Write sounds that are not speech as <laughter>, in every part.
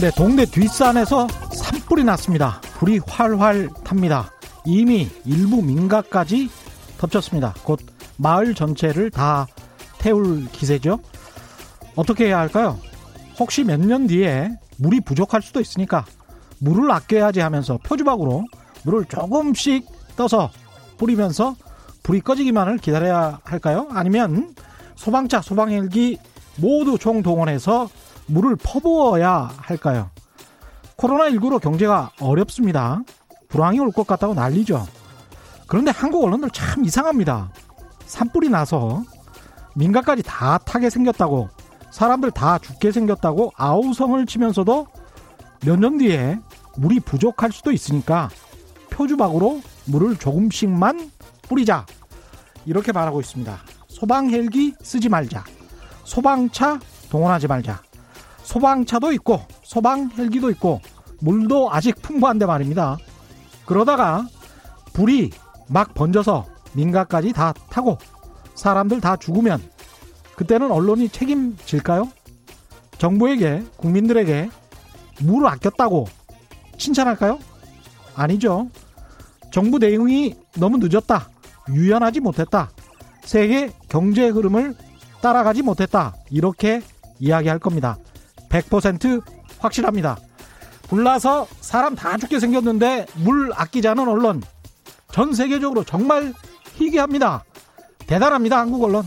네, 동네 뒷산에서 산불이 났습니다. 불이 활활 탑니다. 이미 일부 민가까지 덮쳤습니다. 곧 마을 전체를 다 태울 기세죠. 어떻게 해야 할까요? 혹시 몇 년 뒤에 물이 부족할 수도 있으니까 물을 아껴야지 하면서 표주박으로 물을 조금씩 떠서 뿌리면서 불이 꺼지기만을 기다려야 할까요? 아니면 소방차, 소방헬기 모두 총동원해서 물을 퍼부어야 할까요? 코로나19로 경제가 어렵습니다. 불황이 올 것 같다고 난리죠. 그런데 한국 언론들 참 이상합니다. 산불이 나서 민가까지 다 타게 생겼다고 사람들 다 죽게 생겼다고 아우성을 치면서도 몇 년 뒤에 물이 부족할 수도 있으니까 표주박으로 물을 조금씩만 뿌리자. 이렇게 말하고 있습니다. 소방 헬기 쓰지 말자. 소방차 동원하지 말자. 소방차도 있고 소방 헬기도 있고 물도 아직 풍부한데 말입니다. 그러다가 불이 막 번져서 민가까지 다 타고 사람들 다 죽으면 그때는 언론이 책임질까요? 정부에게 국민들에게 물을 아꼈다고 칭찬할까요? 아니죠. 정부 대응이 너무 늦었다. 유연하지 못했다. 세계 경제 흐름을 따라가지 못했다. 이렇게 이야기할 겁니다. 100% 확실합니다. 불나서 사람 다 죽게 생겼는데 물 않은 언론. 전 세계적으로 정말 희귀합니다. 대단합니다. 한국 언론.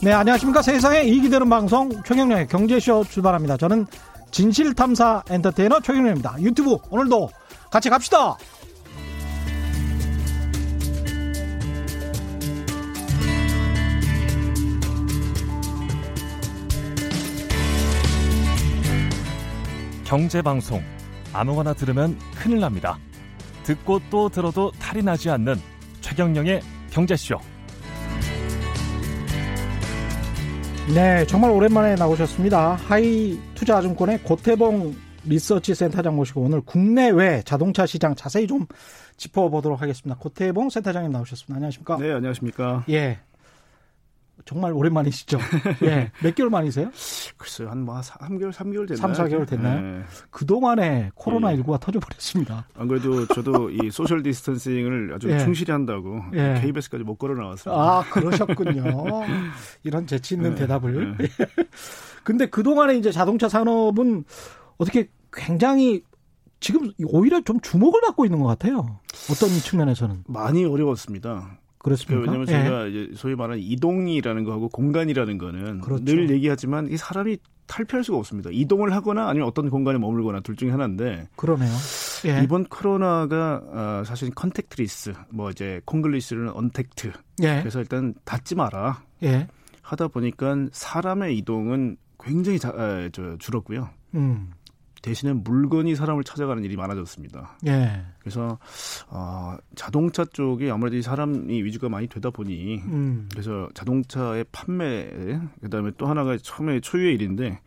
네, 안녕하십니까. 세상에 이익이 되는 방송 최경련의 경제쇼 출발합니다. 저는 진실탐사 엔터테이너 최경련입니다. 유튜브 오늘도 같이 갑시다. 경제방송 아무거나 들으면 큰일 납니다. 듣고 또 들어도 탈이 나지 않는 최경령의 경제쇼. 네, 정말 오랜만에 나오셨습니다. 하이 투자증권의 고태봉 리서치 센터장 모시고 오늘 국내외 자동차 시장 자세히 좀 짚어보도록 하겠습니다. 고태봉 센터장님 나오셨습니다. 안녕하십니까? 네, 안녕하십니까? 예. 정말 오랜만이시죠? <laughs> 예. 몇 개월 만이세요? 글쎄요, 한 뭐, 3개월, 3개월 됐나요? 3, 4개월 됐나요? 네. 그동안에 코로나19가 예. 터져버렸습니다. 안 그래도 저도 이 social distancing을 아주 예. 충실히 한다고 예. KBS까지 못 걸어 나왔습니다. 아, 그러셨군요. 이런 재치 있는 네. 대답을. 네. <laughs> 근데 그동안에 이제 자동차 산업은 어떻게 굉장히 지금 오히려 좀 주목을 받고 있는 것 같아요. 어떤 측면에서는. 많이 어려웠습니다. 그렇습니까? 왜냐하면 저희가 예. 이제 소위 말하는 이동이라는 거하고 공간이라는 거는 그렇죠. 늘 얘기하지만 이 사람이 탈피할 수가 없습니다. 이동을 하거나 아니면 어떤 공간에 머물거나 둘 중에 하나인데. 그러네요. 예. 이번 코로나가 어, 사실 contactless, 뭐 이제 콩글리시는 언택트. 예. 그래서 일단 닿지 마라. 예. 하다 보니까 사람의 이동은 굉장히 자, 에, 저, 줄었고요. 음. 대신에 물건이 사람을 찾아가는 일이 많아졌습니다. 예. 그래서 어, 자동차 쪽이 아무래도 이 사람이 위주가 많이 되다 보니 음. 그래서 자동차의 판매 그다음에 또 하나가 처음에 초유의 일인데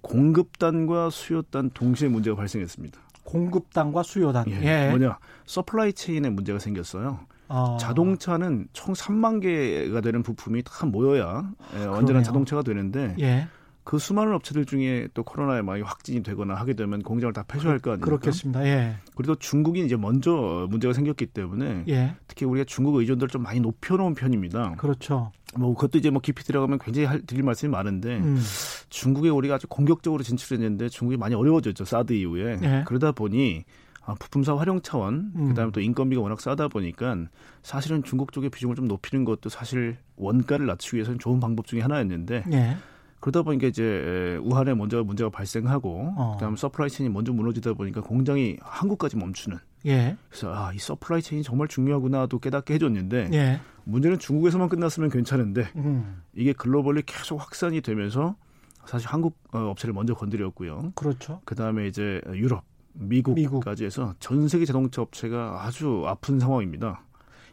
공급단과 수요단 동시에 문제가 발생했습니다. 공급단과 수요단. 예. 예. 뭐냐 supply chain에 문제가 생겼어요. 아. 자동차는 총 3만 개가 되는 부품이 다 모여야 예, 완전한 자동차가 되는데 예. 그 수많은 업체들 중에 또 코로나에 많이 확진이 되거나 하게 되면 공장을 다 폐쇄할 거 아닙니까? 그렇겠습니다. 예. 그리고 중국이 이제 먼저 문제가 생겼기 때문에 예. 특히 우리가 중국 의존도를 좀 많이 높여놓은 편입니다. 그렇죠. 뭐 그것도 이제 뭐 깊이 들어가면 굉장히 할, 드릴 말씀이 많은데 음. 중국에 우리가 아주 공격적으로 진출했는데 중국이 많이 어려워졌죠 사드 이후에 예. 그러다 보니 아, 부품사 활용 차원, 음. 그다음에 또 인건비가 워낙 싸다 보니까 사실은 중국 쪽의 비중을 좀 높이는 것도 사실 원가를 낮추기 위해서는 좋은 방법 중에 하나였는데 예. 그러다 보니까 이제 우한에 먼저 문제가 발생하고 어. 그다음에 supply chain이 먼저 무너지다 보니까 공장이 한국까지 멈추는. 예. 그래서 아, 이 supply chain이 정말 중요하구나도 깨닫게 해줬는데 예. 문제는 중국에서만 끝났으면 괜찮은데 음. 이게 globally 계속 확산이 되면서 사실 한국 어, 업체를 먼저 건드렸고요. 그렇죠. 그다음에 이제 유럽, 미국까지 미국. 해서 전 세계 자동차 업체가 아주 아픈 상황입니다.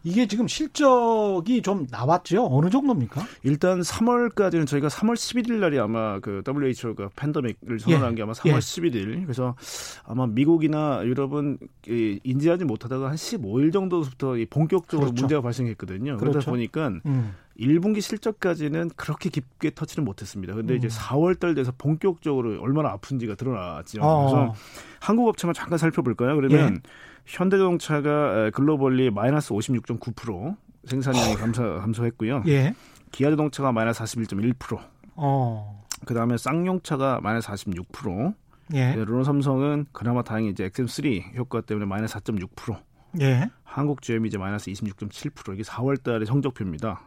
이게 지금 실적이 좀 나왔죠? 어느 정도입니까? 일단 3월까지는 저희가 3월 11일 날이 아마 그 WHO가 팬데믹을 선언한 예. 게 아마 3월 예. 11일. 그래서 아마 미국이나 유럽은 인지하지 못하다가 한 15일 정도부터 본격적으로 그렇죠. 문제가 발생했거든요. 그러다 그렇죠. 보니까 음. 1분기 실적까지는 그렇게 깊게 터치는 못했습니다. 근데 음. 이제 4월 달 돼서 본격적으로 얼마나 아픈지가 드러났죠. 어. 그래서 한국 업체만 잠깐 살펴볼까요? 그러면 예. 현대자동차가 글로벌리 마이너스 56.9% 생산량이 감소, 감소했고요. 예. 기아자동차가 마이너스 41.1%. 어. 그 다음에 쌍용차가 마이너스 46%. 예. 르노삼성은 그나마 다행히 이제 XM3 효과 때문에 마이너스 4.6%. 예. 한국 GM이 이제 마이너스 26.7% 이게 4월 달의 성적표입니다.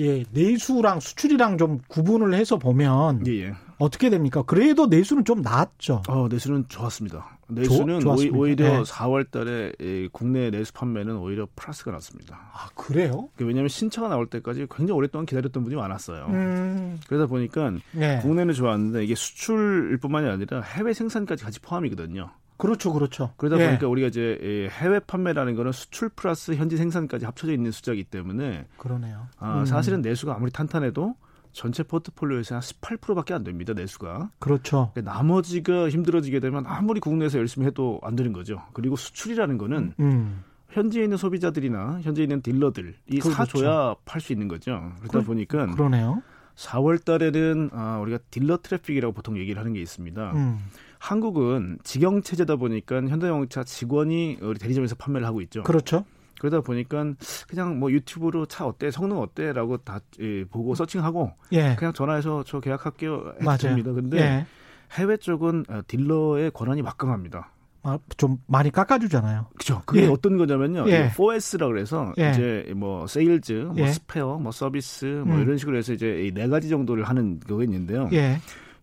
예, 내수랑 수출이랑 좀 구분을 해서 보면 예, 예. 어떻게 됩니까? 그래도 내수는 좀 나았죠. 어, 내수는 좋았습니다. 내수는 조, 오히려 네. 4월 달에 국내 내수 판매는 오히려 플러스가 났습니다. 아, 그래요? 그 왜냐하면 신차가 나올 때까지 굉장히 오랫동안 기다렸던 분이 많았어요. 음. 그러다 보니까 네. 국내는 좋았는데 이게 수출일 뿐만이 아니라 해외 생산까지 같이 포함이거든요. 그렇죠, 그렇죠. 그러다 예. 보니까 우리가 이제 해외 판매라는 거는 수출 플러스 현지 생산까지 합쳐져 있는 숫자이기 때문에 그러네요. 아, 음. 사실은 내수가 아무리 탄탄해도 전체 포트폴리오에서 한 18%밖에 안 됩니다. 내수가. 그렇죠. 그러니까 나머지가 힘들어지게 되면 아무리 국내에서 열심히 해도 안 되는 거죠. 그리고 수출이라는 거는 음. 현지에 있는 소비자들이나 현지에 있는 딜러들이 그렇죠. 사줘야 팔 수 있는 거죠. 그러다 그, 보니까 그러네요. 4월 달에는 아, 우리가 dealer traffic이라고 보통 얘기를 하는 게 있습니다. 음. 한국은 직영 체제다 보니까 현대자동차 직원이 우리 대리점에서 판매를 하고 있죠. 그렇죠. 그러다 보니까 그냥 뭐 유튜브로 차 어때 성능 어때라고 다 예, 보고 searching하고 예. 그냥 전화해서 저 계약할게요 했습니다. 근데 예. 해외 쪽은 어, 딜러의 권한이 막강합니다. 아, 좀 많이 깎아주잖아요. 그죠. 그게 예. 어떤 거냐면요. 예. 4S라 그래서 예. 이제 뭐 세일즈, 뭐 예. 스페어, 뭐 서비스, 뭐 음. 이런 식으로 해서 이제 네 가지 정도를 하는 거가 있는데요.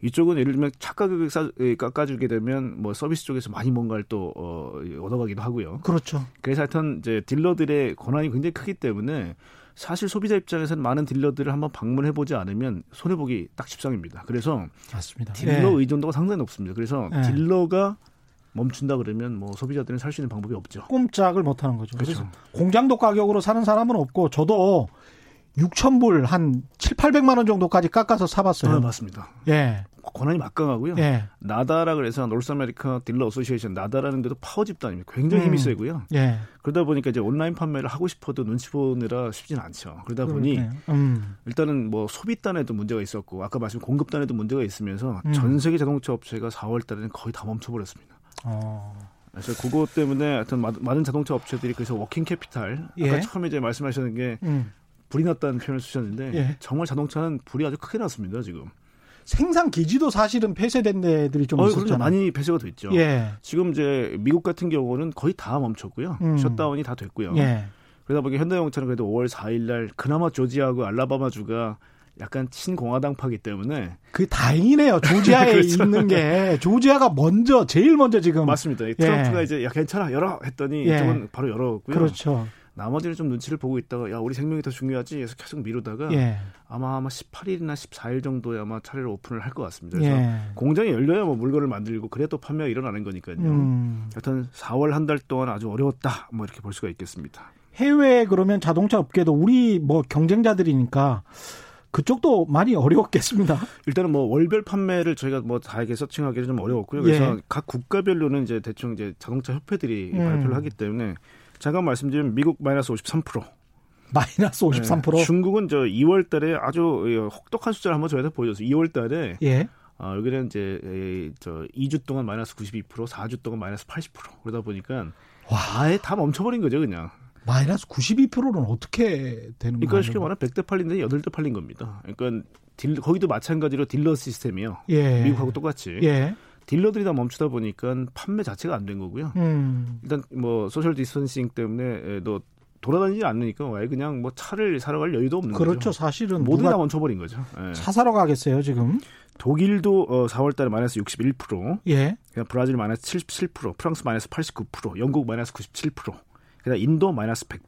예. 이쪽은 예를 들면 차 가격을 깎아주게 되면 뭐 서비스 쪽에서 많이 뭔가를 또 어, 얻어가기도 하고요. 그렇죠. 그래서 하여튼 이제 딜러들의 권한이 굉장히 크기 때문에 사실 소비자 입장에서는 많은 딜러들을 한번 방문해 보지 않으면 손해 보기 딱 십상입니다. 그래서 맞습니다. 딜러 네. 의존도가 상당히 높습니다. 그래서 네. 딜러가 멈춘다 그러면 뭐 소비자들은 살 수 있는 방법이 없죠. 꼼짝을 못 하는 거죠. 그렇죠. 공장도 가격으로 사는 사람은 없고 저도 6천 불한 7, 800만 원 정도까지 깎아서 사봤어요. 네, 맞습니다. 예. 권한이 막강하고요. 예. NADA라 그래서 North America Dealer Association NADA라는 데도 파워 집단입니다. 굉장히 힘이 음. 세고요. 예. 그러다 보니까 이제 온라인 판매를 하고 싶어도 눈치 보느라 쉽지는 않죠. 그러다 보니 음. 일단은 뭐 소비단에도 문제가 있었고 아까 말씀 공급단에도 문제가 있으면서 음. 전 세계 자동차 업체가 4월 달에는 거의 다 멈춰버렸습니다. 어. 그래서 그것 때문에 하여튼 많은 자동차 업체들이 그래서 working capital 아까 예. 처음에 이제 말씀하셨는 게 음. 불이 났다는 표현을 쓰셨는데 예. 정말 자동차는 불이 아주 크게 났습니다 지금. 생산 기지도 사실은 폐쇄된 데들이 좀 어, 있었잖아요. 많이 폐쇄가 됐죠. 예. 지금 이제 미국 같은 경우는 거의 다 멈췄고요. 음. 셧다운이 다 됐고요. 예. 그러다 보니 현대자동차는 그래도 5월 4일 날 그나마 조지아하고 알라바마 주가 약간 친공화당파기 때문에 그 다행이네요. 조지아에 <laughs> 그렇죠. 있는 게 조지아가 먼저 제일 먼저 지금 맞습니다. 트럼프가 예. 이제 야 괜찮아 열어 했더니 예. 이쪽은 바로 열어고요. 그렇죠. 나머지는 좀 눈치를 보고 있다가 야 우리 생명이 더 중요하지 해서 계속 미루다가 예. 아마 아마 18일이나 14일 정도에 아마 차례를 오픈을 할 것 같습니다. 그래서 예. 공장이 열려야 뭐 물건을 만들고 그래 도 판매가 일어나는 거니까요. 음. 하여튼 4월 한 달 동안 아주 어려웠다 뭐 이렇게 볼 수가 있겠습니다. 해외 그러면 자동차 업계도 우리 뭐 경쟁자들이니까 그쪽도 많이 어려웠겠습니다. <laughs> 일단은 뭐 월별 판매를 저희가 뭐 다하게 서칭하기는 좀 어려웠고요. 그래서 예. 각 국가별로는 이제 대충 이제 자동차 협회들이 음. 발표를 하기 때문에 잠깐 말씀드리면 미국 마이너스 53%. 마이너스 53%? 네, 중국은 저 2월 달에 아주 혹독한 숫자를 한번 저희한테 보여줬어요. 2월 달에 예. 어, 여기는 이제 저 2주 동안 마이너스 92%, 4주 동안 마이너스 80% 그러다 보니까 와, 아예 다 멈춰버린 거죠, 그냥. 마이너스 92%는 어떻게 되는 거예요? 그러니까 쉽게 말하면 100대 팔린데 8대 팔린 겁니다. 그러니까 딜, 거기도 마찬가지로 딜러 시스템이요. 예. 미국하고 똑같이. 예. 딜러들이 다 멈추다 보니까 판매 자체가 안 된 거고요. 음. 일단 뭐 social distancing 때문에 너 돌아다니지 않으니까 왜 그냥 뭐 차를 사러 갈 여유도 없는 그렇죠. 거죠. 그렇죠. 사실은 모두 다 멈춰버린 거죠. 예. 차 사러 가겠어요 지금. 독일도 어, 4월달에 마이너스 61%, 예. 그냥 브라질 마이너스 77%, 프랑스 마이너스 89%, 영국 마이너스 97%, 그다음 인도 마이너스 100%.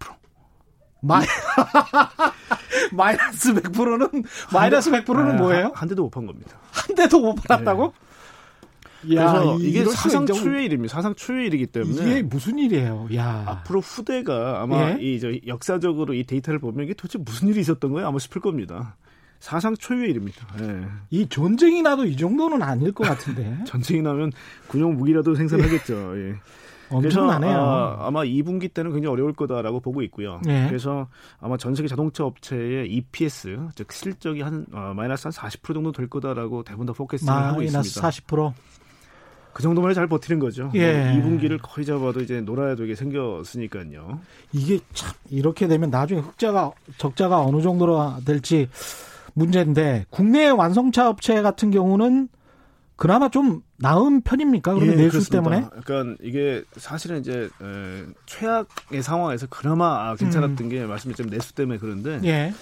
마이 <laughs> 마이너스 100%는 마이너스 100%는 한, 뭐예요? 한, 한 대도 못 판 겁니다. 한 대도 못 팔았다고? 네. 그래서 이게 사상 초유의 일입니다. 사상 초유의 일이기 때문에 이게 무슨 일이에요? 야 앞으로 후대가 아마 예? 이저 역사적으로 이 데이터를 보면 이게 도대체 무슨 일이 있었던 거예요? 아마 싶을 겁니다. 사상 초유의 일입니다. 예. 이 전쟁이 나도 이 정도는 아닐 것 같은데. <laughs> 전쟁이 나면 군용 무기라도 생산하겠죠. 예. 엄청나네요. 아마 2분기 때는 굉장히 어려울 거다라고 보고 있고요. 네. 그래서 아마 전 세계 자동차 업체의 EPS 즉 실적이 한 어, 마이너스 한 40% 정도 될 거다라고 대부분 다 forecasting을 하고 있습니다. 마이너스 40%. 그 정도만 잘 버티는 거죠. 예. 2분기를 거의 잡아도 이제 놀아야 되게 생겼으니까요. 이게 참 이렇게 되면 나중에 흑자가 적자가 어느 정도로 될지 문제인데 국내 완성차 업체 같은 경우는 그나마 좀 나은 편입니까? 그러면 예, 내수 때문에? 그러니까 이게 사실은 이제 에, 최악의 상황에서 그나마 아, 괜찮았던 음. 게 말씀드린 내수 때문에 그런데 예.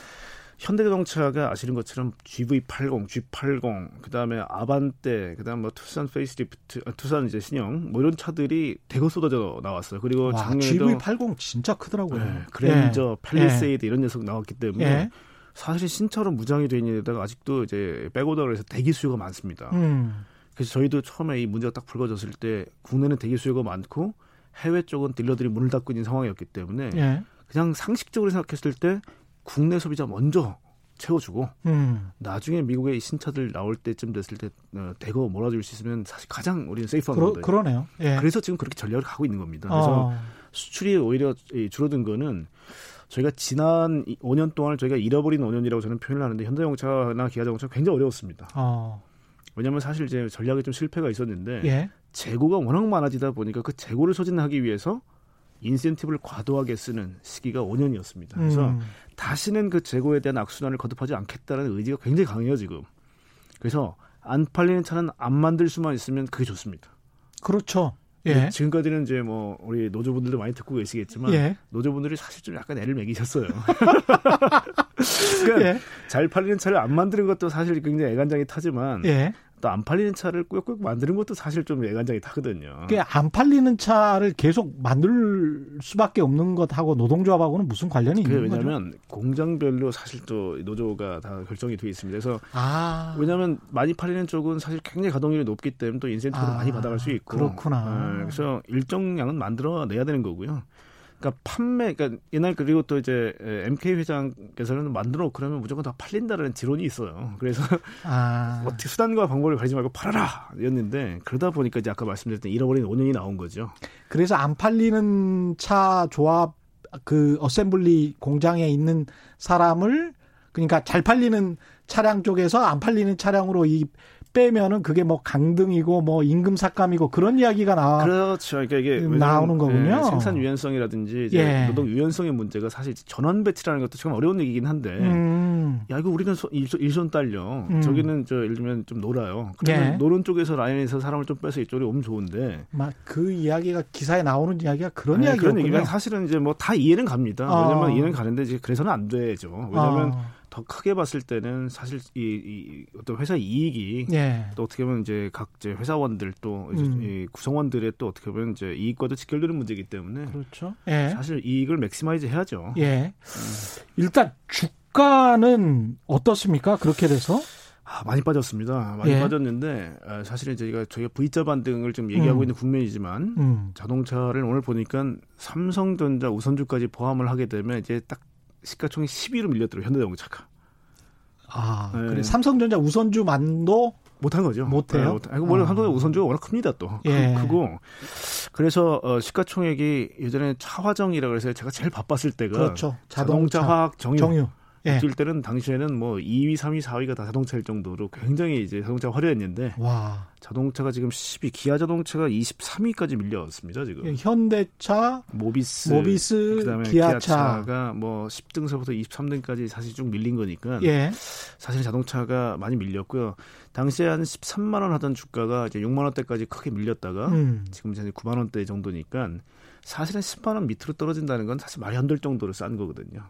현대자동차가 아시는 것처럼 GV80, G80, 그다음에 아반떼, 그다음 뭐 투싼 페이스리프트, 아, 투싼 이제 신형 뭐 이런 차들이 대거 쏟아져 나왔어요. 그리고 와, 작년에도 GV80 진짜 크더라고요. 네, 그랜저, 예. 팰리세이드 예. 이런 녀석 나왔기 때문에 예. 사실 신차로 무장이 돼 있는 데다가 아직도 이제 백오더를 해서 대기 수요가 많습니다. 음. 그래서 저희도 처음에 이 문제가 딱 불거졌을 때 국내는 대기 수요가 많고 해외 쪽은 딜러들이 문을 닫고 있는 상황이었기 때문에 예. 그냥 상식적으로 생각했을 때 국내 소비자 먼저 채워주고 음. 나중에 미국의 신차들 나올 때쯤 됐을 때 어, 대거 몰아줄 수 있으면 사실 가장 우리는 세이프한 그러, 건데. 그러네요. 예. 그래서 지금 그렇게 전략을 가고 있는 겁니다. 그래서 어. 수출이 오히려 줄어든 거는 저희가 지난 5년 동안 저희가 잃어버린 5년이라고 저는 표현을 하는데 현대자동차나 기아자동차 굉장히 어려웠습니다. 어. 왜냐하면 사실 이제 전략에 좀 실패가 있었는데 예. 재고가 워낙 많아지다 보니까 그 재고를 소진하기 위해서 인센티브를 과도하게 쓰는 시기가 5년이었습니다. 그래서 음. 다시는 그 재고에 대한 악순환을 거듭하지 않겠다는 의지가 굉장히 강해요 지금. 그래서 안 팔리는 차는 안 만들 수만 있으면 그게 좋습니다. 그렇죠. 예. 지금까지는 이제 뭐 우리 노조분들도 많이 듣고 계시겠지만 예. 노조분들이 사실 좀 약간 애를 먹이셨어요. <laughs> 그러니까 예. 잘 팔리는 차를 안 만드는 것도 사실 굉장히 애간장이 타지만 예. 또 안 팔리는 차를 꾸역꾸역 만드는 것도 사실 좀 애간장이 타거든요. 안 팔리는 차를 계속 만들 수밖에 없는 것하고 노동조합하고는 무슨 관련이 있는 거죠? 왜냐하면 공장별로 사실 또 노조가 다 결정이 돼 있습니다. 그래서 아. 왜냐하면 많이 팔리는 쪽은 사실 굉장히 가동률이 높기 때문에 또 인센티브도 아. 많이 받아갈 수 있고 그렇구나. 네, 그래서 일정량은 만들어 내야 되는 거고요. 그러니까 판매, 그러니까 옛날 그리고 또 이제 MK 회장께서는 만들어 그러면 무조건 다 팔린다라는 지론이 있어요. 그래서 아. <laughs> 어떻게 수단과 방법을 가리지 말고 팔아라였는데 그러다 보니까 이제 아까 말씀드렸던 잃어버린 5년이 나온 거죠. 그래서 안 팔리는 차 조합 그 어셈블리 공장에 있는 사람을 그러니까 잘 팔리는 차량 쪽에서 안 팔리는 차량으로 이 빼면은 그게 뭐 강등이고 뭐 임금 삭감이고 그런 이야기가 나와 그렇죠. 그러니까 이게 나오는 거군요. 예, 생산 유연성이라든지 예. 노동 유연성의 문제가 사실 전원 배치라는 것도 참 어려운 얘기긴 한데 음. 야 이거 우리는 소, 일손 딸려 음. 저기는 저 예를 들면 좀 놀아요. 그러면 예. 노는 쪽에서 라인에서 사람을 좀 빼서 이쪽으로 오면 좋은데 막 그 이야기가 기사에 나오는 이야기가 그런 이야기군요. 그런 얘기가 사실은 이제 뭐 다 이해는 갑니다. 어. 왜냐면 이해는 가는데 이제 그래서는 안 되죠. 왜냐면 어. 더 크게 봤을 때는 사실 이, 이 어떤 회사 이익이 예. 또 어떻게 보면 이제 각 이제 회사원들 또 음. 이 구성원들의 또 어떻게 보면 이제 이익과도 직결되는 문제이기 때문에 그렇죠. 예. 사실 이익을 maximize 해야죠. 예. 음. 일단 주가는 어떻습니까? 그렇게 돼서? 아, 많이 빠졌습니다. 많이 예. 빠졌는데 아, 사실은 저희가 저희가 V자 반등을 좀 얘기하고 음. 있는 국면이지만 음. 자동차를 오늘 보니까 삼성전자 우선주까지 포함을 하게 되면 이제 딱 시가총액 10위로 밀렸더라고요. 현대자동차가. 아, 네. 그래 삼성전자 우선주만도 못한 거죠. 못해요. 네, 못, 아니, 원래 아. 삼성전자 우선주가 워낙 큽니다 또. 예. 크고 그래서 어, 시가총액이 예전에 차화정이라고 해서 제가 제일 바빴을 때가 그렇죠. 자동차, 자동차 화학 정유. 정유. 예. 뛸 때는 당시에는 뭐 2위, 3위, 4위가 다 자동차일 정도로 굉장히 이제 자동차가 화려했는데 와. 자동차가 지금 10위, 기아 자동차가 23위까지 밀려왔습니다 지금. 예, 현대차, 모비스, 모비스, 그다음에 기아차. 가뭐 10등서부터 23등까지 사실 쭉 밀린 거니까 예. 사실 자동차가 많이 밀렸고요. 당시에 한 13만 원 하던 주가가 이제 6만 원대까지 크게 밀렸다가 음. 지금 이제 9만 원대 정도니까 사실은 10만 원 밑으로 떨어진다는 건 사실 말이 안 될 정도로 싼 거거든요.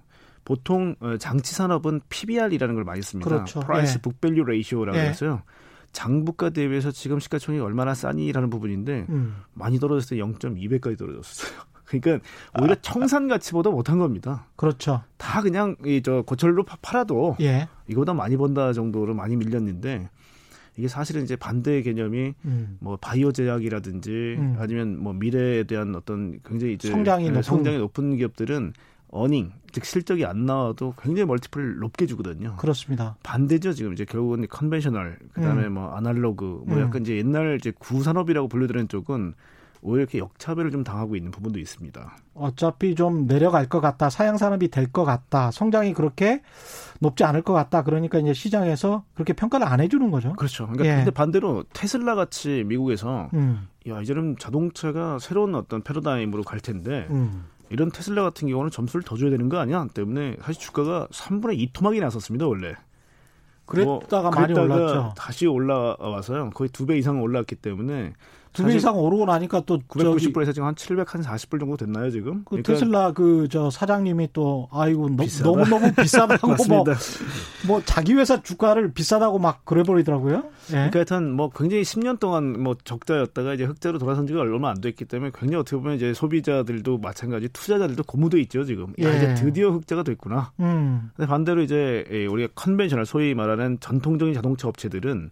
보통 어, 장치 산업은 PBR이라는 걸 많이 씁니다. 그렇죠. Price 예. Book Value Ratio라고 예. 해서요. 장부가 대비해서 지금 시가총액이 얼마나 싸니라는 부분인데 음. 많이 떨어졌을 때 0.2배까지 떨어졌어요. <laughs> 그러니까 오히려 아. 청산 가치보다 못한 겁니다. 그렇죠. 다 그냥 이 저 고철로 팔아도 예. 이거보다 많이 번다 정도로 많이 밀렸는데 이게 사실은 이제 반대의 개념이 음. 뭐 바이오 제약이라든지 음. 아니면 뭐 미래에 대한 어떤 굉장히 이제 성장이 네, 높은 성장이 높은 기업들은 earning 즉 실적이 안 나와도 굉장히 multiple을 높게 주거든요. 그렇습니다. 반대죠 지금 이제 결국은 conventional 그다음에 음. 뭐 아날로그 뭐 음. 약간 이제 옛날 이제 구산업이라고 분류되는 쪽은 오히려 이렇게 역차별을 좀 당하고 있는 부분도 있습니다. 어차피 좀 내려갈 것 같다. 사양 산업이 될 것 같다. 성장이 그렇게 높지 않을 것 같다. 그러니까 이제 시장에서 그렇게 평가를 안 해주는 거죠. 그렇죠. 그러니까 예. 근데 반대로 테슬라 같이 미국에서 음. 야 이제는 자동차가 새로운 어떤 패러다임으로 갈 텐데 음. 이런 테슬라 같은 경우는 점수를 더 줘야 되는 거 아니야? 때문에 사실 주가가 3분의 2 토막이 났었습니다 원래. 그랬다가 뭐, 많이 올랐죠. 다시 올라와서요. 거의 두 배 이상 올랐기 때문에 두 배 이상 오르고 나니까 또 990불에서 지금 한 740불 정도 됐나요 지금? 그 그러니까 테슬라 그 저 사장님이 또 아이고 너, 무 너무 <laughs> 비싸다고 뭐, 뭐 자기 회사 주가를 비싸다고 막 그래 버리더라고요. 예. 그러니까 하여튼 뭐 굉장히 10년 동안 뭐 적자였다가 이제 흑자로 돌아선 지가 얼마 안 됐기 때문에 굉장히 어떻게 보면 이제 소비자들도 마찬가지 투자자들도 고무돼 있죠 지금. 예. 야, 이제 드디어 흑자가 됐구나. 음. 근데 반대로 이제 우리가 conventional 소위 말하는 전통적인 자동차 업체들은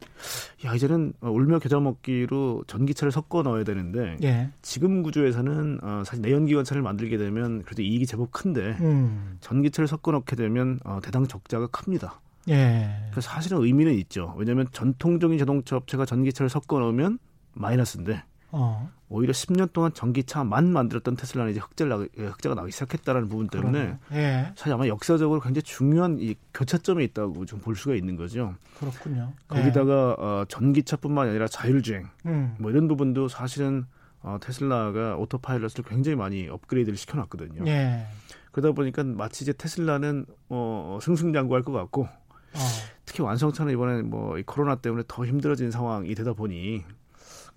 야 이제는 울며 겨자 먹기로 전기차를 전기차를 섞어 넣어야 되는데 예. 지금 구조에서는 어, 사실 내연기관차를 만들게 되면 그래도 이익이 제법 큰데 음. 전기차를 섞어 넣게 되면 어, 대당 적자가 큽니다. 예. 그래서 사실은 의미는 있죠. 왜냐하면 전통적인 자동차 업체가 전기차를 섞어 넣으면 마이너스인데 어. 오히려 10년 동안 전기차만 만들었던 테슬라는 이제 흑자를 나기, 예, 흑자가 나기 시작했다라는 부분 때문에 예. 사실 아마 역사적으로 굉장히 중요한 이 교차점에 있다고 좀 볼 수가 있는 거죠. 그렇군요. 거기다가 예. 어, 전기차뿐만 아니라 자율주행 음. 뭐 이런 부분도 사실은 어, 테슬라가 오토파일럿을 굉장히 많이 업그레이드를 시켜놨거든요. 예. 그러다 보니까 마치 이제 테슬라는 어, 승승장구할 것 같고 어. 특히 완성차는 이번에 뭐 이 코로나 때문에 더 힘들어진 상황이 되다 보니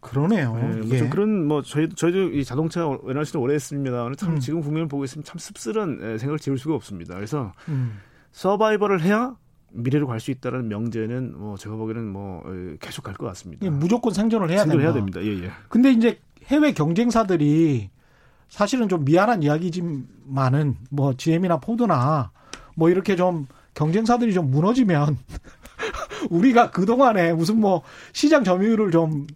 그러네요. 네, 뭐좀 그런 뭐 저희 저희도 이 자동차 엔너시를 오래 했습니다만 참 음. 지금 국면을 보고 있으면 참 씁쓸한 생각을 지울 수가 없습니다. 그래서 음. 서바이벌을 해야 미래로 갈 수 있다는 명제는 뭐 제가 보기에는 뭐 계속 갈 것 같습니다. 예, 무조건 생존을 해야 생존 해야 됩니다. 예, 예. 근데 이제 해외 경쟁사들이 사실은 좀 미안한 이야기지만은 뭐 GM이나 포드나 뭐 이렇게 좀 경쟁사들이 좀 무너지면 <laughs> 우리가 그동안에 무슨 뭐 시장 점유율을 좀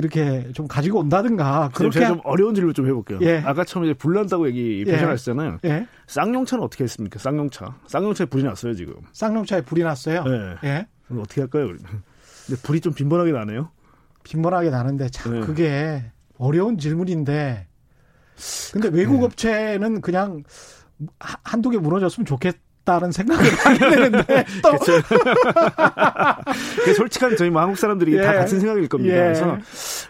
이렇게 좀 가지고 온다든가 그렇게 좀 어려운 질문 좀 해볼게요. 예. 아까 처음에 이제 불 난다고 얘기 표현하셨잖아요. 예. 예. 쌍용차는 어떻게 했습니까? 쌍용차. 쌍용차에 불이 났어요 지금. 쌍용차에 불이 났어요. 네. 예. 그럼 어떻게 할까요? 근데 불이 좀 빈번하게 나네요. 빈번하게 나는데 참 네. 그게 어려운 질문인데. 근데 외국 네. 업체는 그냥 한두 개 무너졌으면 좋겠. 다는 생각을 하게 되는데 <laughs> 또 <laughs> 솔직한 저희 뭐 한국 사람들이 예. 다 같은 생각일 겁니다. 예. 그래서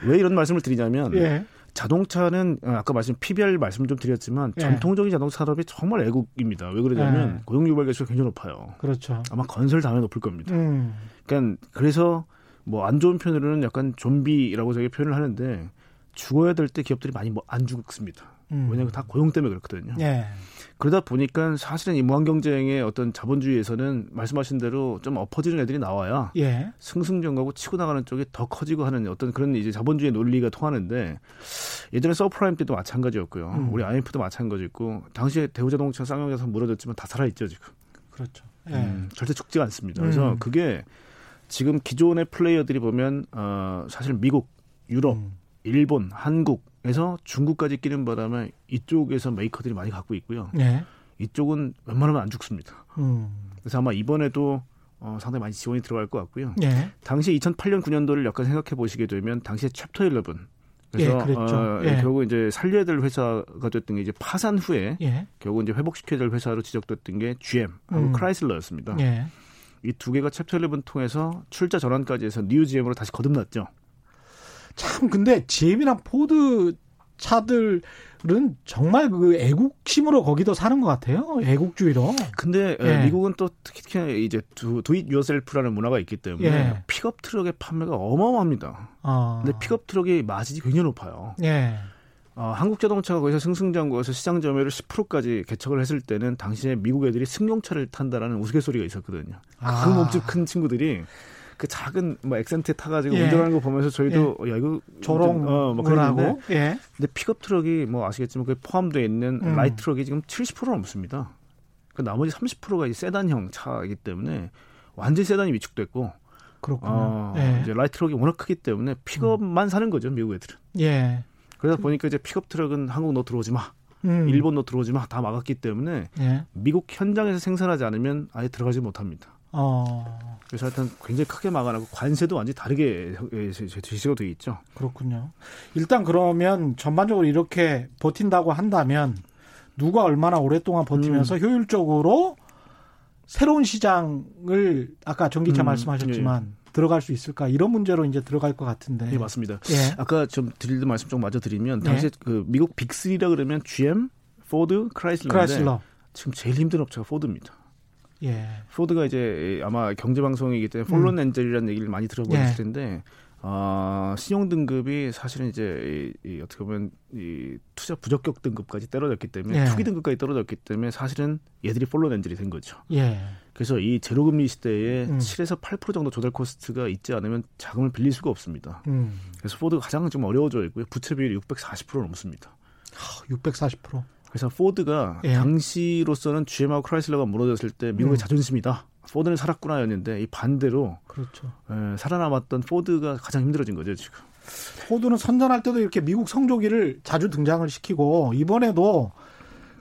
왜 이런 말씀을 드리냐면 예. 자동차는 어, 아까 말씀 피별 말씀 좀 드렸지만 예. 전통적인 자동차 산업이 정말 애국입니다. 왜 그러냐면 예. 고용 유발 개수가 굉장히 높아요. 그렇죠. 아마 건설 다음에 높을 겁니다. 음. 그러니까 그래서 뭐 안 좋은 표현으로는 약간 좀비라고 저희 표현을 하는데 죽어야 될 때 기업들이 많이 뭐 안 죽습니다. 음. 왜냐하면 다 고용 때문에 그렇거든요. 예. 그러다 보니까 사실은 이 무한 경쟁의 어떤 자본주의에서는 말씀하신 대로 좀 엎어지는 애들이 나와야 예. 승승장구하고 치고 나가는 쪽이 더 커지고 하는 어떤 그런 이제 자본주의 논리가 통하는데 예전에 서프라임 때도 마찬가지였고요. 음. 우리 IMF도 마찬가지였고 당시에 대우자동차 쌍용에서 무너졌지만 다 살아있죠 지금. 그렇죠. 예. 음, 절대 죽지가 않습니다. 그래서 음. 그게 지금 기존의 플레이어들이 보면 어, 사실 미국, 유럽, 음. 일본, 한국 에서 중국까지 끼는 바람에 이쪽에서 메이커들이 많이 갖고 있고요. 네. 이쪽은 웬만하면 안 죽습니다. 음. 그래서 아마 이번에도 어, 상당히 많이 지원이 들어갈 것 같고요. 네. 당시 2008년 9년도를 약간 생각해 보시게 되면 당시에 챕터 11 그래서 예, 어, 예. 결국 이제 살려야 될 회사가 됐던 게 이제 파산 후에 예. 결국 이제 회복시켜야 될 회사로 지적됐던 게 GM 하고 음. 크라이슬러였습니다. 예. 이 두 개가 챕터 11 통해서 출자 전환까지 해서 New GM으로 다시 거듭났죠. 참 근데 GM이랑 포드 차들은 정말 그 애국심으로 거기도 사는 것 같아요. 애국주의로. 근데 예. 미국은 또 특히 이제 두, do it yourself라는 문화가 있기 때문에 예. 픽업 트럭의 판매가 어마어마합니다. 어. 근데 픽업 트럭의 마진이 굉장히 높아요. 예. 어, 한국 자동차가 거기서 승승장구해서 시장 점유율을 10%까지 개척을 했을 때는 당시에 미국 애들이 승용차를 탄다라는 우스갯소리가 있었거든요. 아. 그 몸집 큰 친구들이 그 작은 뭐 엑센트에 타가지고 예. 운전하는 거 보면서 저희도 예. 야 이거 조롱 어 막 그러는데 예. 근데 픽업 트럭이 뭐 아시겠지만 그 포함되어 있는 음. light truck이 지금 70% 넘습니다. 그 나머지 30%가 이제 세단형 차이기 때문에 완전 세단이 위축됐고 그렇군요. 어, 예. 이제 light truck이 워낙 크기 때문에 픽업만 음. 사는 거죠 미국 애들은. 예. 그러다 보니까 이제 픽업 트럭은 한국 너 들어오지 마. 음. 일본 너 들어오지 마. 다 막았기 때문에 예. 미국 현장에서 생산하지 않으면 아예 들어가지 못합니다. 어. 그래서 하여튼 굉장히 크게 막아놨고 관세도 완전히 다르게 제시가 되어 있죠. 그렇군요. 일단 그러면 전반적으로 이렇게 버틴다고 한다면 누가 얼마나 오랫동안 버티면서 음. 효율적으로 새로운 시장을 아까 전기차 음. 말씀하셨지만 예. 들어갈 수 있을까 이런 문제로 이제 들어갈 것 같은데. 네 맞습니다. 예. 아까 좀 드릴 말씀 좀 마저 드리면 당시 예. 그 미국 빅3라 그러면 GM, 포드, 크라이슬러인데 크라이슬러. 지금 제일 힘든 업체가 포드입니다. 예. 포드가 이제 아마 경제 방송이기 때문에 fallen 음. angel이라는 얘기를 많이 들어보셨을 예. 텐데 어, 신용 등급이 사실은 이제 이, 이 어떻게 보면 이 투자 부적격 등급까지 떨어졌기 때문에 예. 투기 등급까지 떨어졌기 때문에 사실은 얘들이 fallen angel이 된 거죠. 예. 그래서 이 제로금리 시대에 음. 7에서 8% 정도 조달 코스트가 있지 않으면 자금을 빌릴 수가 없습니다. 음. 그래서 포드가 가장 좀 어려워져 있고요. 부채 비율이 640% 넘습니다. 640%. 그래서 포드가 예. 당시로서는 GM하고 크라이슬러가 무너졌을 때 미국의 음. 자존심이다. 포드는 살았구나였는데 이 반대로 그렇죠. 에, 예, 살아남았던 포드가 가장 힘들어진 거죠 지금. 포드는 선전할 때도 이렇게 미국 성조기를 자주 등장을 시키고 이번에도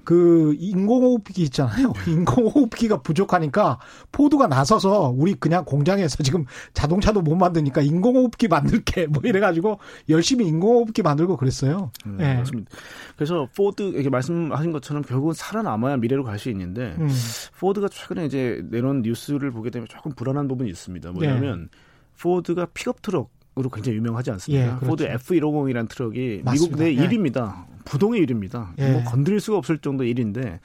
그 인공호흡기 있잖아요. 인공호흡기가 부족하니까 포드가 나서서 우리 그냥 공장에서 지금 자동차도 못 만드니까 인공호흡기 만들게 뭐 이래가지고 열심히 인공호흡기 만들고 그랬어요. 음, 네. 맞습니다. 그래서 포드 이렇게 말씀하신 것처럼 결국은 살아남아야 미래로 갈 수 있는데 음. 포드가 최근에 이제 내놓은 뉴스를 보게 되면 조금 불안한 부분이 있습니다. 뭐냐면 네. 포드가 픽업 트럭 으로 굉장히 유명하지 않습니까? 예, 그렇죠. 포드 F150이라는 트럭이 맞습니다. 미국 내 예. 1위입니다. 부동의 1위입니다. 예. 뭐 건드릴 수가 없을 정도 1위인데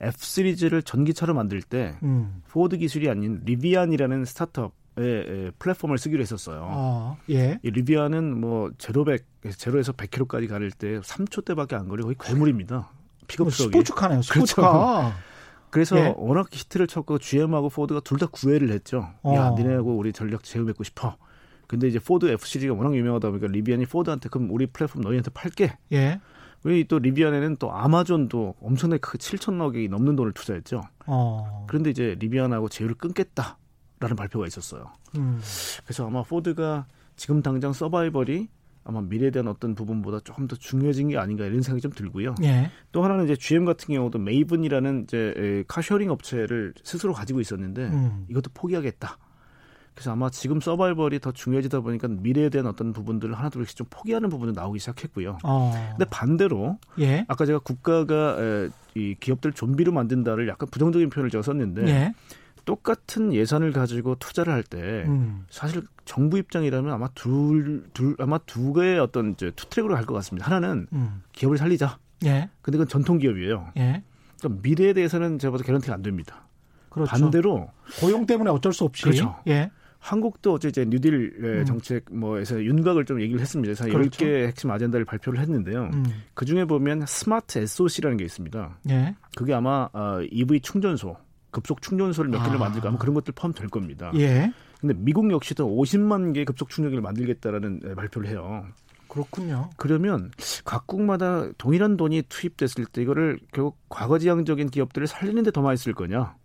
F 시리즈를 전기차로 만들 때 음. 포드 기술이 아닌 리비안이라는 스타트업 의 플랫폼을 쓰기로 했었어요. 아, 예. 이 리비안은 뭐 제로백 제로에서 100km까지 달릴 때 3초대밖에 안 걸리고 거의 괴물입니다. 픽업 뭐 트럭이. 스포츠카네요. 스포츠카. 그렇죠. <laughs> 그래서 예. 워낙 히트를 쳤고 GM하고 포드가 둘 다 구애를 했죠. 어. 야, 니네하고 우리 전략 제휴 맺고 싶어. 근데 이제 포드 F 시리즈가 워낙 유명하다 보니까 리비안이 포드한테 그럼 우리 플랫폼 너희한테 팔게. 예. 우리 또 리비안에는 또 아마존도 엄청나게 크게 7천억이 넘는 돈을 투자했죠. 어. 그런데 이제 리비안하고 제휴를 끊겠다라는 발표가 있었어요. 음. 그래서 아마 포드가 지금 당장 서바이벌이 아마 미래에 대한 어떤 부분보다 조금 더 중요해진 게 아닌가 이런 생각이 좀 들고요. 예. 또 하나는 이제 GM 같은 경우도 메이븐이라는 이제 car sharing 업체를 스스로 가지고 있었는데 음. 이것도 포기하겠다. 그래서 아마 지금 서바이벌이 더 중요해지다 보니까 미래에 대한 어떤 부분들을 하나둘씩 좀 포기하는 부분도 나오기 시작했고요. 어. 근데 반대로 예. 아까 제가 국가가 에, 이 기업들 좀비로 만든다를 약간 부정적인 표현을 제가 썼는데 예. 똑같은 예산을 가지고 투자를 할 때 음. 사실 정부 입장이라면 아마 둘, 둘 아마 두 개의 어떤 이제 two track으로 갈 것 같습니다. 하나는 음. 기업을 살리자. 예. 근데 그건 전통 기업이에요. 예. 그러니까 미래에 대해서는 제가 봐도 guarantee가 안 됩니다. 그렇죠. 반대로 고용 때문에 어쩔 수 없이 그렇죠. 예. 한국도 어제 이제 뉴딜 음. 정책 뭐에서 윤곽을 좀 얘기를 했습니다. 그래서 그렇죠. 10개 핵심 아젠다를 발표를 했는데요. 음. 그 중에 보면 스마트 SOC라는 게 있습니다. 예. 그게 아마 어, EV 충전소, 급속 충전소를 몇 개를 아. 만들고 아마 그런 것들 포함될 겁니다. 예. 근데 미국 역시도 50만 개 급속 충전기를 만들겠다라는 발표를 해요. 그렇군요. 그러면 각국마다 동일한 돈이 투입됐을 때 이거를 결국 과거지향적인 기업들을 살리는 데 더 많이 쓸 거냐?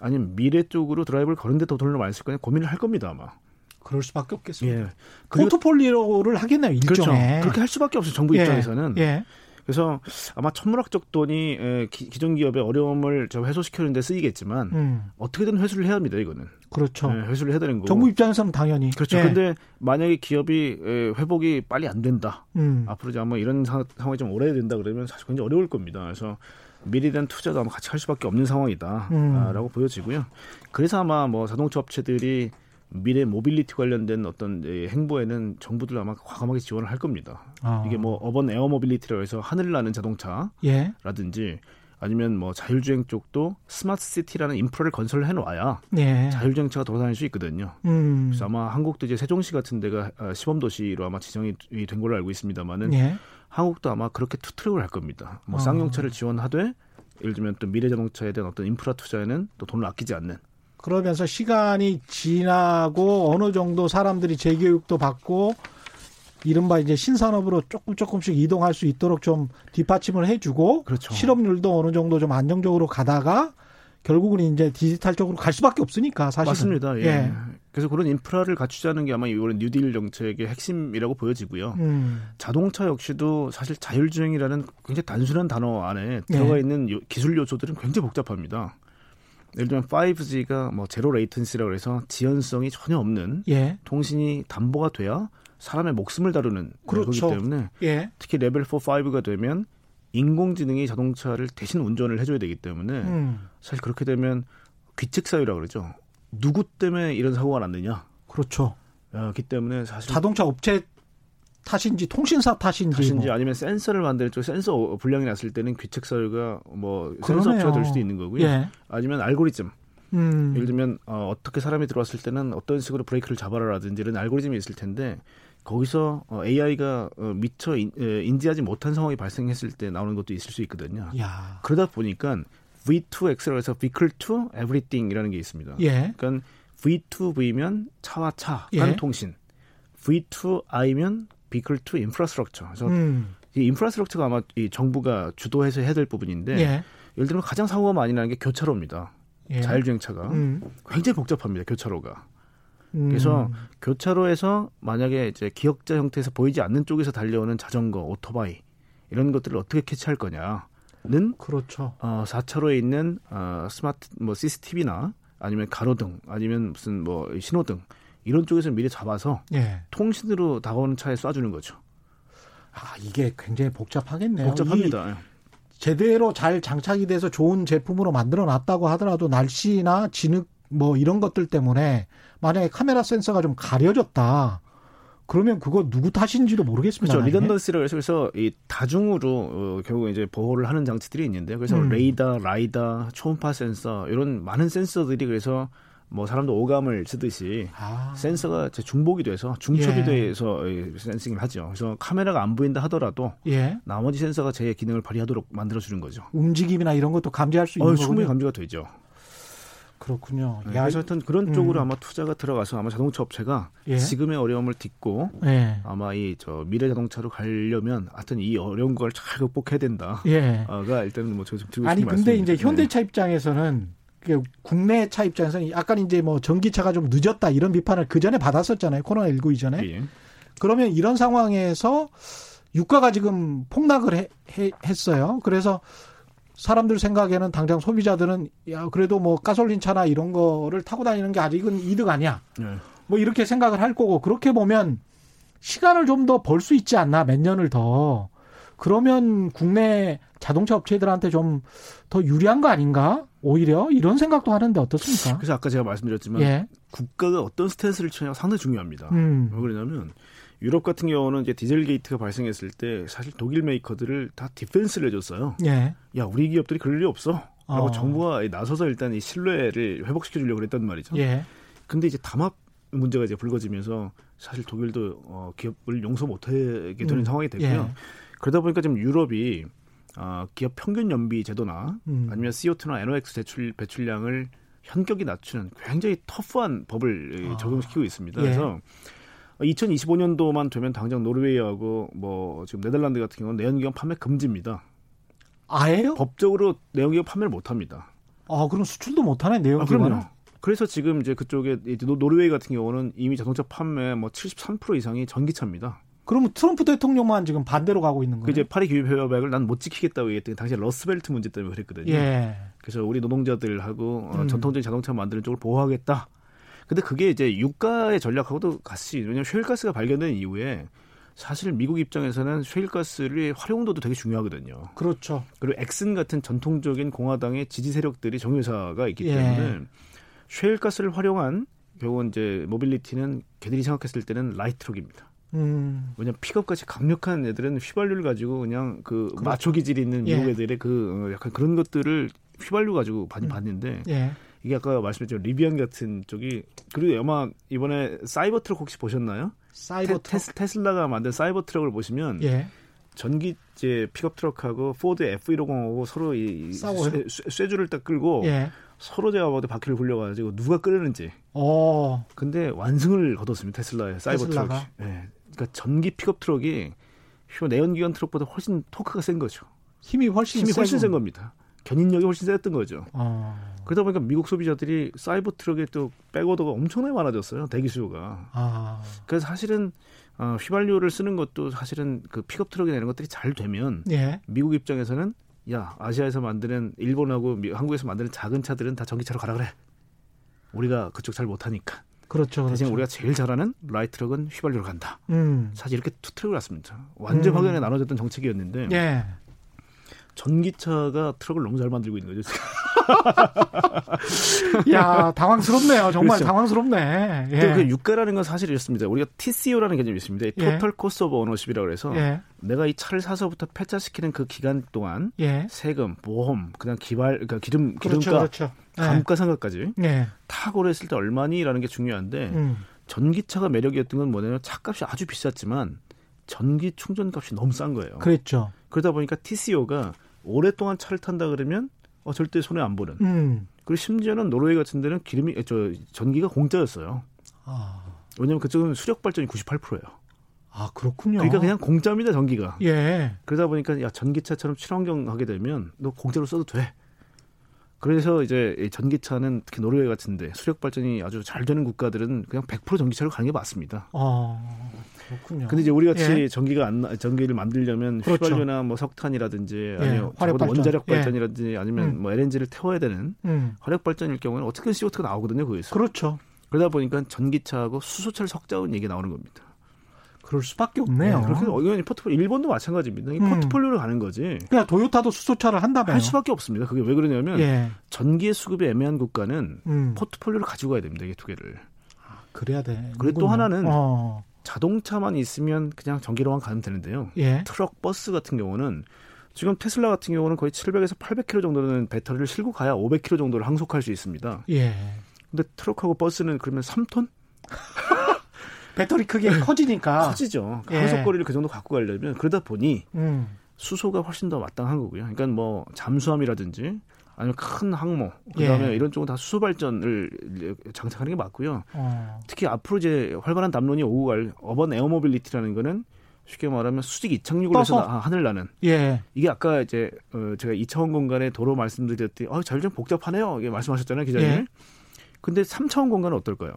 아니면 미래 쪽으로 드라이브를 거는데 더 돈을 많이 쓸 거냐 고민을 할 겁니다 아마. 그럴 수밖에 없겠습니다. 예. 포트폴리오를 하겠네요 일종에. 그렇죠. 그렇게 할 수밖에 없어요 정부 예. 입장에서는. 예. 그래서 아마 천문학적 돈이 기, 존 기업의 어려움을 저 해소시키는 데 쓰이겠지만 음. 어떻게든 회수를 해야 합니다 이거는. 그렇죠. 네, 회수를 해야 되는 거고. 정부 입장에서는 당연히. 그렇죠. 예. 근데 만약에 기업이 회복이 빨리 안 된다. 음. 앞으로 이제 아마 이런 상황이 좀 오래 된다 그러면 사실 굉장히 어려울 겁니다. 그래서 미래에 대한 투자도 아마 같이 할 수밖에 없는 상황이다라고 음. 보여지고요. 그래서 아마 뭐 자동차 업체들이 미래 모빌리티 관련된 어떤 행보에는 정부들 아마 과감하게 지원을 할 겁니다. 아. 이게 뭐 urban air mobility라고 해서 하늘을 나는 자동차라든지 예. 아니면 뭐 자율주행 쪽도 스마트 시티라는 인프라를 건설해 놔야 예. 자율주행차가 돌아다닐 수 있거든요. 음. 그래서 아마 한국도 이제 세종시 같은 데가 어, 시범 도시로 아마 지정이 된 걸로 알고 있습니다만은 예. 한국도 아마 그렇게 투트랙을 할 겁니다. 뭐 어. 쌍용차를 지원하되 예를 들면 또 미래자동차에 대한 어떤 인프라 투자에는 또 돈을 아끼지 않는 그러면서 시간이 지나고 어느 정도 사람들이 재교육도 받고 이른바 이제 신산업으로 조금 조금씩 이동할 수 있도록 좀 뒷받침을 해주고 그렇죠. 실업률도 어느 정도 좀 안정적으로 가다가 결국은 이제 디지털 쪽으로 갈 수밖에 없으니까 사실 맞습니다. 예. 예. 그래서 그런 인프라를 갖추자는 게 아마 이번에 뉴딜 정책의 핵심이라고 보여지고요. 음. 자동차 역시도 사실 자율주행이라는 굉장히 단순한 단어 안에 들어가 예. 있는 기술 요소들은 굉장히 복잡합니다. 예를 들면 5G가 뭐 zero latency라고 해서 지연성이 전혀 없는 예. 통신이 담보가 돼야 사람의 목숨을 다루는 그렇죠. 거기 때문에 예. 특히 레벨 4, 5가 되면 인공지능이 자동차를 대신 운전을 해줘야 되기 때문에 음. 사실 그렇게 되면 귀책 사유라 그러죠. 누구 때문에 이런 사고가 났느냐? 그렇죠. 그렇기 때문에 사실 자동차 업체 탓인지 통신사 탓인지, 탓인지 뭐. 아니면 센서를 만들 쪽 센서 불량이 났을 때는 귀책 사유가 뭐 센서 업체가 될 수도 있는 거고요. 예. 아니면 알고리즘. 음. 예를 들면 어, 어떻게 사람이 들어왔을 때는 어떤 식으로 브레이크를 잡아라라든지 이런 알고리즘이 있을 텐데 거기서 어, AI가 어, 미처 인, 지하지 못한 상황이 발생했을 때 나오는 것도 있을 수 있거든요. 야. 그러다 보니까 V2X라고 해서 Vehicle to Everything이라는 게 있습니다. 예. 그러니까 V2V면 차와 차 간 예. 통신, V2I면 Vehicle to Infrastructure. 그래서 음. 이 인프라스트럭처가 아마 이 정부가 주도해서 해야 될 부분인데 예. 예를 들면 가장 사고가 많이 나는 게 교차로입니다. 예. 자율주행차가 음. 굉장히 복잡합니다. 교차로가. 그래서 음. 교차로에서 만약에 이제 기역자 형태에서 보이지 않는 쪽에서 달려오는 자전거, 오토바이 이런 것들을 어떻게 캐치할 거냐는 그렇죠. 어, 4차로에 있는 어, 스마트 뭐 CCTV나 아니면 가로등 아니면 무슨 뭐 신호등 이런 쪽에서 미리 잡아서 예. 통신으로 다가오는 차에 쏴주는 거죠. 아 이게 굉장히 복잡하겠네요. 복잡합니다. 제대로 잘 장착이 돼서 좋은 제품으로 만들어 놨다고 하더라도 날씨나 진흙 뭐 이런 것들 때문에 만약에 카메라 센서가 좀 가려졌다. 그러면 그거 누구 탓인지도 모르겠습니다. 그렇죠. 리던던시를 그래서 이 다중으로 어, 결국 이제 보호를 하는 장치들이 있는데요. 그래서 음. 레이더, 라이더, 초음파 센서 이런 많은 센서들이 그래서 뭐 사람도 오감을 쓰듯이 아. 센서가 중복이 돼서 중첩이 예. 돼서 센싱을 하죠. 그래서 카메라가 안 보인다 하더라도 예. 나머지 센서가 제 기능을 발휘하도록 만들어 주는 거죠. 움직임이나 이런 것도 감지할 수 있는 어, 충분히 감지가 되죠. 그렇군요. 네, 그래서 하여튼 그런 음. 쪽으로 아마 투자가 들어가서 아마 자동차 업체가 예. 지금의 어려움을 딛고 예. 아마 이 저 미래 자동차로 가려면 하여튼 이 어려운 걸 잘 극복해야 된다가 예. 일단은 뭐 제가 좀 드리고 아니 근데 이제 현대차 입장에서는 국내 차 입장에서는 약간 이제 뭐 전기차가 좀 늦었다 이런 비판을 그 전에 받았었잖아요 코로나 19 이전에 예. 그러면 이런 상황에서 유가가 지금 폭락을 해, 해, 했어요. 그래서 사람들 생각에는 당장 소비자들은 야 그래도 뭐 가솔린 차나 이런 거를 타고 다니는 게 아직은 이득 아니야. 네. 뭐 이렇게 생각을 할 거고 그렇게 보면 시간을 좀 더 벌 수 있지 않나 몇 년을 더 그러면 국내 자동차 업체들한테 좀 더 유리한 거 아닌가? 오히려 이런 생각도 하는데 어떻습니까? 그래서 아까 제가 말씀드렸지만 예. 국가가 어떤 스탠스를 취하냐가 상당히 중요합니다. 음. 왜 그러냐면 유럽 같은 경우는 이제 dieselgate가 발생했을 때 사실 독일 메이커들을 다 defense를 해줬어요. 예. 야 우리 기업들이 그럴 리 없어. 라고 어. 정부가 나서서 일단 이 신뢰를 회복시켜 주려고 그랬단 말이죠. 예. 근데 이제 담합 문제가 이제 불거지면서 사실 독일도 어, 기업을 용서 못하게 되는 음. 상황이 됐고요. 예. 그러다 보니까 지금 유럽이 어, 기업 평균 연비 제도나 음. 아니면 CO2나 NOx 배출 배출량을 현격히 낮추는 굉장히 터프한 법을 아. 적용시키고 있습니다. 예. 그래서 2025년도만 되면 당장 노르웨이하고 뭐 지금 네덜란드 같은 경우는 내연기관 판매 금지입니다. 아예요? 법적으로 내연기관 판매를 못 합니다. 아, 그럼 수출도 못 하네, 내연기관. 아, 그래서 지금 이제 그쪽에 노르웨이 같은 경우는 이미 자동차 판매 뭐 73% 이상이 전기차입니다. 그러면 트럼프 대통령만 지금 반대로 가고 있는 거예요? 그 이제 파리 기후 협약을 난 못 지키겠다고 얘기했더니 당시 Rust Belt 문제 때문에 그랬거든요. 예. 그래서 우리 노동자들하고 어, 음. 전통적인 자동차 만드는 쪽을 보호하겠다. 근데 그게 이제 유가의 전략하고도 같이 왜냐하면 셰일가스가 발견된 이후에 사실 미국 입장에서는 셰일가스의 활용도도 되게 중요하거든요. 그렇죠. 그리고 엑슨 같은 전통적인 공화당의 지지 세력들이 정유사가 있기 예. 때문에 셰일가스를 활용한 결국은 이제 mobility는 걔들이 생각했을 때는 light truck입니다. 음. 왜냐면 픽업같이 강력한 애들은 휘발유를 가지고 그냥 그 그렇죠. 마초 기질이 있는 미국 예. 애들의 그 어, 약간 그런 것들을 휘발유 가지고 많이 음. 봤는데 예. 이게 아까 말씀드렸죠 리비안 같은 쪽이 그리고 아마 이번에 사이버 트럭 혹시 보셨나요? 사이버 테, 트럭 테슬라가 만든 사이버 트럭을 보시면 예. 전기 이제 픽업 트럭하고 포드 F150하고 서로 이 쇠, 쇠줄을 딱 끌고 예. 서로 제가 봐도 바퀴를 굴려가지고 누가 끌리는지. 어. 근데 완승을 거뒀습니다 테슬라의 사이버 트럭이. 예. 그러니까 전기 픽업 트럭이 내연기관 트럭보다 훨씬 토크가 센 거죠. 힘이 훨씬 힘이 훨씬 센 겁니다. 견인력이 훨씬 셌던 거죠. 어. 그러다 보니까 미국 소비자들이 사이버 트럭에 또 back order가 엄청나게 많아졌어요. 대기 수요가. 아. 그래서 사실은 어, 휘발유를 쓰는 것도 사실은 그 픽업 트럭이나 이런 것들이 잘 되면 예. 미국 입장에서는 야 아시아에서 만드는 일본하고 한국에서 만드는 작은 차들은 다 전기차로 가라 그래. 우리가 그쪽 잘 못하니까. 그렇죠. 대신 그렇죠. 우리가 제일 잘하는 light truck은 휘발유로 간다. 음. 사실 이렇게 two track을 났습니다. 완전 음. 확연하게 나눠졌던 정책이었는데 예. 전기차가 트럭을 너무 잘 만들고 있는 거죠. <laughs> 야 당황스럽네요. 정말 그렇죠. 당황스럽네. 예. 그 유가라는 건 사실이었습니다. 우리가 TCO라는 개념이 있습니다. total cost of ownership이라고 그래서 예. 내가 이 차를 사서부터 폐차시키는 그 기간 동안 예. 세금, 보험, 그냥 기발, 그러니까 기름, 그렇죠, 기름가, 그렇죠, 그렇죠. 감가상각까지 예. 다 고려했을 때 얼마니라는 게 중요한데 음. 전기차가 매력이었던 건 뭐냐면 차값이 아주 비쌌지만 전기 충전 값이 너무 싼 거예요. 그랬죠. 그러다 보니까 TCO가 오랫동안 차를 탄다 그러면 어, 절대 손해 안 보는. 음. 그리고 심지어는 노르웨이 같은 데는 기름이 저 전기가 공짜였어요. 아. 왜냐하면 그쪽은 수력 발전이 98%예요. 아 그렇군요. 그러니까 그냥 공짜입니다 전기가. 예. 그러다 보니까 야 전기차처럼 친환경 하게 되면 너 공짜로 써도 돼. 그래서 이제 전기차는 특히 노르웨이 같은데 수력 발전이 아주 잘 되는 국가들은 그냥 100% 전기차로 가는 게 맞습니다. 아. 그렇군요. 근데 이제 우리 같이 예. 전기가 안 전기를 만들려면 그렇죠. 휘발유나 뭐 석탄이라든지 예. 아니면 발전. 원자력 예. 발전이라든지 아니면 음. 뭐 LNG를 태워야 되는 음. 화력 발전일 경우에는 어떻게 CO2가 나오거든요, 거기서. 그렇죠. 그러다 보니까 전기차하고 수소차를 섞자는 얘기 나오는 겁니다. 그럴 수밖에 없네요. 네, 그렇게 어이 포트폴리오 일본도 마찬가지입니다. 이 음. 포트폴리오를 가는 거지. 그냥 도요타도 수소차를 한다면 할 수밖에 없습니다. 그게 왜 그러냐면 예. 전기의 수급이 애매한 국가는 음. 포트폴리오를 가지고 가야 됩니다. 이게 두 개를. 아, 그래야 돼. 그리고 또 하나는 어. 자동차만 있으면 그냥 전기로만 가면 되는데요. 예. 트럭, 버스 같은 경우는 지금 테슬라 같은 경우는 거의 700에서 800km 정도는 배터리를 실고 가야 500km 정도를 항속할 수 있습니다. 예. 근데 트럭하고 버스는 그러면 3톤? <laughs> 배터리 크기 커지니까 커지죠. 예. 항속거리를 그 정도 갖고 가려면 그러다 보니 음. 수소가 훨씬 더 마땅한 거고요. 그러니까 뭐 잠수함이라든지 아니면 큰 항모 그다음에 예. 이런 쪽은 다 수소 발전을 장착하는 게 맞고요. 어. 특히 앞으로 이제 활발한 담론이 오고 갈 urban air mobility라는 거는 쉽게 말하면 수직 이착륙을 떠서? 해서 하늘 나는. 예. 이게 아까 이제 어 제가 이차원 공간에 도로 말씀드렸더니 어, 잘좀 복잡하네요. 이게 말씀하셨잖아요, 기자님. 예. 근데 3차원 공간은 어떨까요?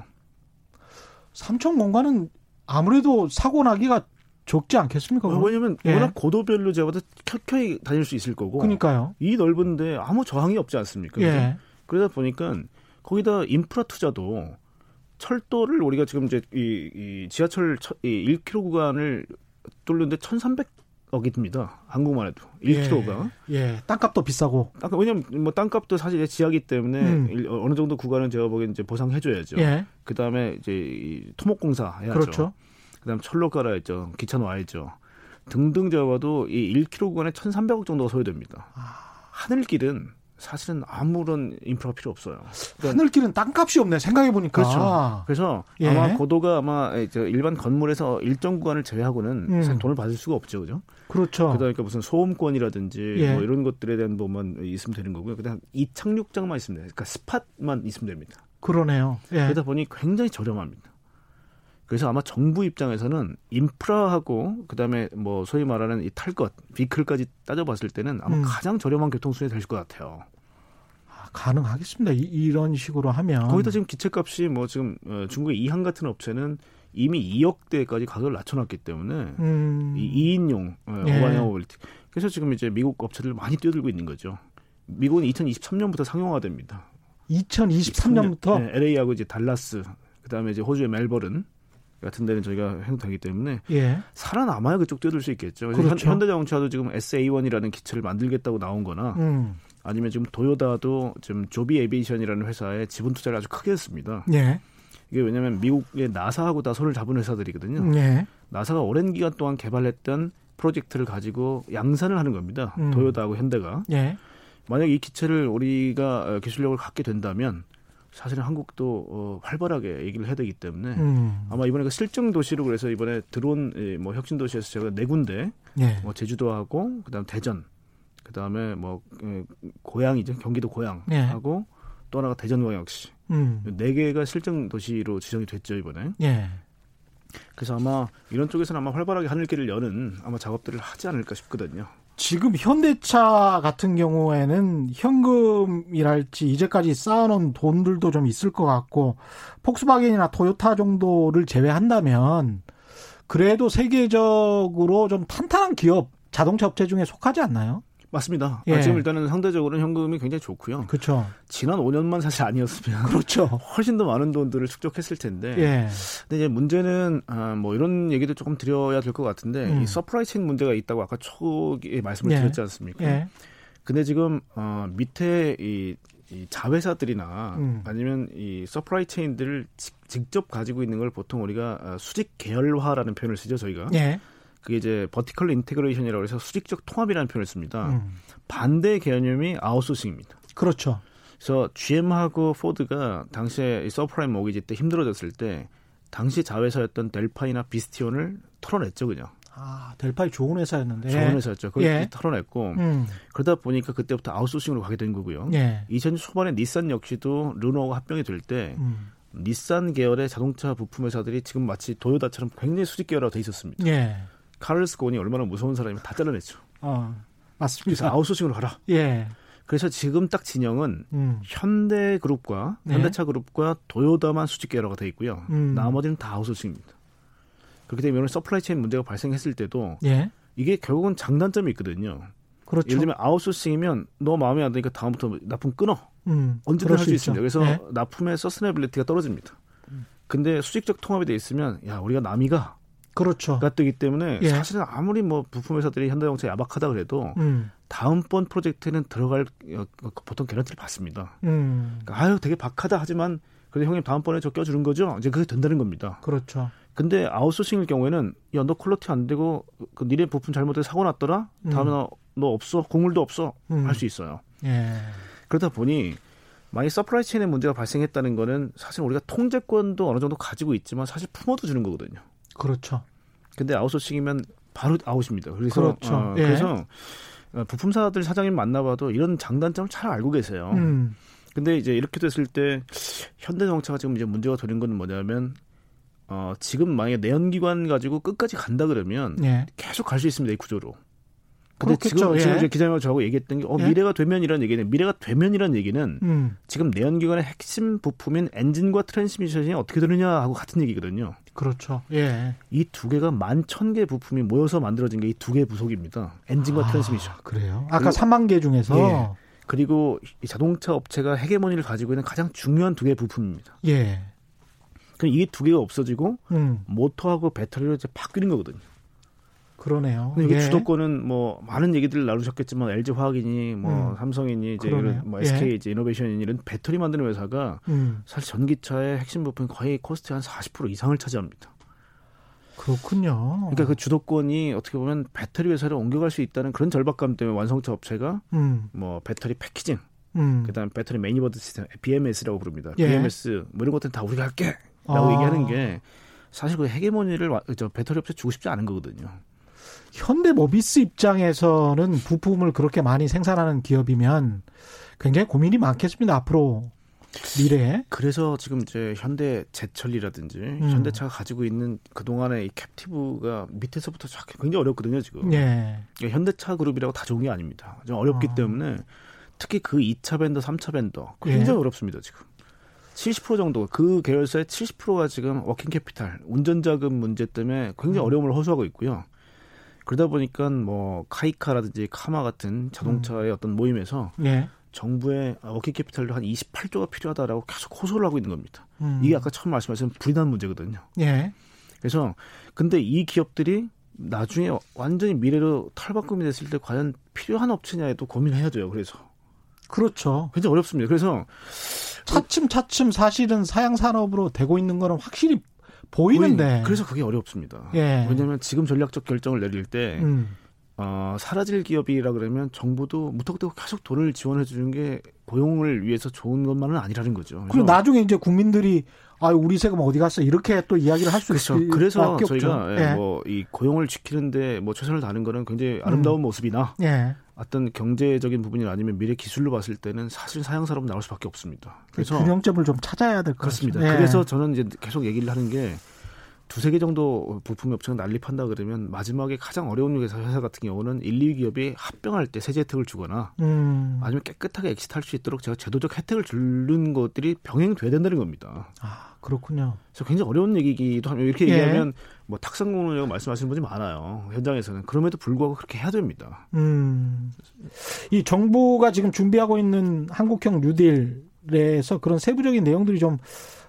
3차원 공간은 아무래도 사고 나기가 적지 않겠습니까? 어, 왜냐면 예. 워낙 고도별로 제가 봐도 켜켜이 다닐 수 있을 거고. 그러니까요. 이 넓은데 아무 저항이 없지 않습니까? 예. 그러다 보니까 거기다 인프라 투자도 철도를 우리가 지금 이제 이, 이 지하철 이 1km 구간을 뚫는데 1,300억이 듭니다. 한국만 해도 1km가. 예, 예. 땅값도 비싸고. 땅값 왜냐면 뭐 땅값도 사실 지하기 때문에 음. 어느 정도 구간은 제가 보기엔 이제 보상해 줘야죠. 예. 그다음에 이제 이 토목 공사 해야죠. 그렇죠. 그다음 철로 깔아야죠. 기차 놓아야죠. 등등 잡아도 이 1km 구간에 1,300억 정도가 소요됩니다. 아. 하늘길은 사실은 아무런 인프라가 필요 없어요. 그러니까 하늘길은 땅값이 없네. 생각해 보니까. 그렇죠. 그래서 예. 아마 고도가 아마 일반 건물에서 일정 구간을 제외하고는 음. 돈을 받을 수가 없죠, 그죠? 그렇죠. 그러니까 무슨 소음권이라든지 예. 뭐 이런 것들에 대한 뭐만 있으면 되는 거고요. 그다음 이 착륙장만 있으면 돼요. 그러니까 스팟만 있으면 됩니다. 그러네요. 예. 그러다 보니 굉장히 저렴합니다. 그래서 아마 정부 입장에서는 인프라하고 그다음에 뭐 소위 말하는 이 탈 것, 비클까지 따져봤을 때는 아마 음. 가장 저렴한 교통수단이 될 것 같아요. 아, 가능하겠습니다. 이, 런 식으로 하면 거기다 지금 기체값이 뭐 지금 어, 중국의 이항 같은 업체는 이미 2억 대까지 가격을 낮춰놨기 때문에 음. 이 2인용 어, 예. 오바냐 모빌리티 그래서 지금 이제 미국 업체들 많이 뛰어들고 있는 거죠. 미국은 2023년부터 상용화 됩니다. 2023년부터 네, LA하고 이제 달라스 그다음에 이제 호주의 멜버른 같은 데는 저희가 행동하기 때문에 예. 살아남아야 그쪽 뛰어들 수 있겠죠. 그렇죠. 현대자동차도 지금 SA1이라는 기체를 만들겠다고 나온 거나 음. 아니면 지금 도요다도 지금 조비 에비에이션이라는 회사에 지분 투자를 아주 크게 했습니다. 예. 이게 왜냐하면 미국의 나사하고 다 손을 잡은 회사들이거든요. 예. 나사가 오랜 기간 동안 개발했던 프로젝트를 가지고 양산을 하는 겁니다. 음. 도요다하고 현대가. 예. 만약 이 기체를 우리가 기술력을 갖게 된다면 사실은 한국도 어, 활발하게 얘기를 해야 되기 때문에 음. 아마 이번에 그 실증 도시로 그래서 이번에 드론 뭐 혁신 도시에서 제가 네 군데 예. 뭐 제주도하고 그다음 대전 그다음에 뭐 고향이죠 경기도 고향하고 예. 또 하나가 대전광역시 음. 네 개가 실증 도시로 지정이 됐죠 이번에. 예. 그래서 아마 이런 쪽에서는 아마 활발하게 하늘길을 여는 아마 작업들을 하지 않을까 싶거든요. 지금 현대차 같은 경우에는 현금이랄지 이제까지 쌓아놓은 돈들도 좀 있을 것 같고 폭스바겐이나 토요타 정도를 제외한다면 그래도 세계적으로 좀 탄탄한 기업 자동차 업체 중에 속하지 않나요? 맞습니다. 예. 아, 지금 일단은 상대적으로는 현금이 굉장히 좋고요. 그렇죠. 지난 5년만 사실 아니었으면 그렇죠. 훨씬 더 많은 돈들을 축적했을 텐데. 예. 근데 이제 문제는 아, 뭐 이런 얘기도 조금 드려야 될 것 같은데 음. 이 supply chain 문제가 있다고 아까 초기에 말씀을 예. 드렸지 않습니까? 예. 근데 지금 어, 밑에 이, 이 자회사들이나 음. 아니면 이 supply chain들을 직접 가지고 있는 걸 보통 우리가 어, 수직 계열화라는 표현을 쓰죠 저희가. 예. 그게 이제 vertical integration이라고 해서 수직적 통합이라는 표현을 씁니다. 음. 반대 개념이 아웃소싱입니다. 그렇죠. 그래서 GM하고 포드가 당시에 subprime mortgage 때 힘들어졌을 때 당시 자회사였던 델파이나 비스테온을 털어냈죠 그냥. 아, 델파이 좋은 회사였는데. 좋은 회사였죠. 그걸 예. 털어냈고 음. 그러다 보니까 그때부터 아웃소싱으로 가게 된 거고요. 예. 2000년 초반에 닛산 역시도 르노가 합병이 될때 음. 닛산 계열의 자동차 부품 회사들이 지금 마치 도요다처럼 굉장히 수직 계열화돼 가 있었습니다. 예. 카를로스 곤이 얼마나 무서운 사람이 다 잘라냈죠. 어, 맞습니다. 그래서 아웃소싱으로 가라. 예. 그래서 지금 딱 진영은 음. 현대그룹과 네. 현대차 그룹과 도요다만 수직 계열화가 돼 있고요. 음. 나머지는 다 아웃소싱입니다. 그렇게 되면 supply chain 문제가 발생했을 때도 예. 이게 결국은 장단점이 있거든요. 그렇죠. 예를 들면 아웃소싱이면 너 마음에 안 드니까 다음부터 납품 끊어. 음, 언제든 할 수 있습니다. 그래서 네. 납품의 sustainability가 떨어집니다. 근데 수직적 통합이 돼 있으면 야 우리가 남이가 그렇죠. 가 뜨기 때문에 예. 사실은 아무리 뭐 부품 회사들이 현대자동차 야박하다 그래도 음. 다음번 프로젝트는 들어갈 어, 보통 개런티를 받습니다. 음. 그러니까 아유 되게 박하다 하지만 그래도 형님 다음번에 저 껴주는 거죠? 이제 그게 된다는 겁니다. 그렇죠. 근데 아웃소싱일 경우에는 야 너 quality 안 되고 그 니네 부품 잘못해서 사고 났더라. 다음에 음. 너, 너 없어 국물도 없어 음. 할수 있어요. 예. 그러다 보니 만약 supply chain에 문제가 발생했다는 거는 사실 우리가 통제권도 어느 정도 가지고 있지만 사실 품어도 주는 거거든요. 그렇죠. 근데 아웃소싱이면 바로 아웃입니다. 그래서 그렇죠. 어, 예. 그래서 어, 부품사들 사장님 만나봐도 이런 장단점을 잘 알고 계세요. 음. 근데 이제 이렇게 됐을 때 현대자동차가 지금 이제 문제가 되는 건 뭐냐면 어, 지금 만약에 내연기관 가지고 끝까지 간다 그러면 예. 계속 갈 수 있습니다 이 구조로. 근데 그렇겠죠. 지금, 예. 지금 이제 기자님 저하고 얘기했던 게 어, 예? 미래가 되면이라는 얘기는 미래가 되면이라는 얘기는 음. 지금 내연기관의 핵심 부품인 엔진과 트랜스미션이 어떻게 되느냐 하고 같은 얘기거든요. 그렇죠. 예. 이 두 개가 만 천 개 부품이 모여서 만들어진 게 이 두 개 부속입니다. 엔진과 아, 트랜스미션. 그래요? 아까 3만 개 중에서 예. 그리고 이 자동차 업체가 헤게모니를 가지고 있는 가장 중요한 두 개의 부품입니다. 예. 그럼 이 두 개가 없어지고 음. 모터하고 배터리로 이제 바뀌는 거거든요. 그러네요. 근데 예. 주도권은 뭐 많은 얘기들을 나누셨겠지만 LG 화학이니 뭐 음. 삼성이니 이제 이런 뭐 SK 예. 이제 이노베이션이니 이런 배터리 만드는 회사가 음. 사실 전기차의 핵심 부품 거의 코스트 한40% 이상을 차지합니다. 그렇군요. 그러니까 그 주도권이 어떻게 보면 배터리 회사를 옮겨갈 수 있다는 그런 절박감 때문에 완성차 업체가 음. 뭐 배터리 패키징, 음. 그다음 배터리 management system BMS라고 부릅니다. 예. BMS 뭐 이런 것들은 다 우리가 할게라고 아. 얘기하는 게 사실 그 헤게모니를 저 배터리 업체 주고 싶지 않은 거거든요. 현대모비스 입장에서는 부품을 그렇게 많이 생산하는 기업이면 굉장히 고민이 많겠습니다. 앞으로 미래에. 그래서 지금 이제 현대 제철이라든지 음. 현대차가 가지고 있는 그동안의 이 captive가 밑에서부터 굉장히 어렵거든요, 지금. 예. 그러니까 현대차 그룹이라고 다 좋은 게 아닙니다. 좀 어렵기 아. 때문에 특히 그 2차 vendor, 3차 vendor 굉장히 예. 어렵습니다, 지금. 70% 정도 그 계열사의 70%가 지금 working capital, 운전 자금 문제 때문에 굉장히 음. 어려움을 호소하고 있고요. 그러다 보니까 뭐 KAICA라든지 KAMA 같은 자동차의 음. 어떤 모임에서 예. 정부의 working capital도 한 28조가 필요하다라고 계속 호소를 하고 있는 겁니다. 음. 이게 아까 처음 말씀하신 불이난 문제거든요. 예. 그래서 근데 이 기업들이 나중에 완전히 미래로 탈바꿈이 됐을 때 과연 필요한 업체냐에도 고민해야 돼요. 그래서 그렇죠. 굉장히 어렵습니다. 그래서 차츰 차츰 사실은 사양 산업으로 되고 있는 거는 확실히 보이는데. 보이는, 그래서 그게 어렵습니다. 예. 왜냐하면 지금 전략적 결정을 내릴 때 음. 어, 사라질 기업이라 그러면 정부도 무턱대고 계속 돈을 지원해 주는 게 고용을 위해서 좋은 것만은 아니라는 거죠. 그리고 나중에 이제 국민들이 아 우리 세금 어디 갔어 이렇게 또 이야기를 할수 그렇죠. 있을 그래서 저희가 예. 뭐이 고용을 지키는데 뭐 최선을 다하는 거는 굉장히 아름다운 음. 모습이나 예. 어떤 경제적인 부분이 아니면 미래 기술로 봤을 때는 사실 사양사로 나올 수밖에 없습니다. 그래서 균형점을 좀 찾아야 될 것 같습니다. 예. 그래서 저는 이제 계속 얘기를 하는 게 두세 개 정도 부품 업체가 난립한다 그러면 마지막에 가장 어려운 회사, 회사 같은 경우는 1, 2위 기업이 합병할 때 세제 혜택을 주거나 음. 아니면 깨끗하게 엑시트할 수 있도록 제가 제도적 혜택을 주는 것들이 병행돼야 된다는 겁니다. 아, 그렇군요. 그래서 굉장히 어려운 얘기기도 하면 이렇게 예. 얘기하면 뭐 탁상 공론이라고 말씀하시는 분이 많아요. 현장에서는 그럼에도 불구하고 그렇게 해야 됩니다. 음. 이 정부가 지금 준비하고 있는 한국형 뉴딜에서 그런 세부적인 내용들이 좀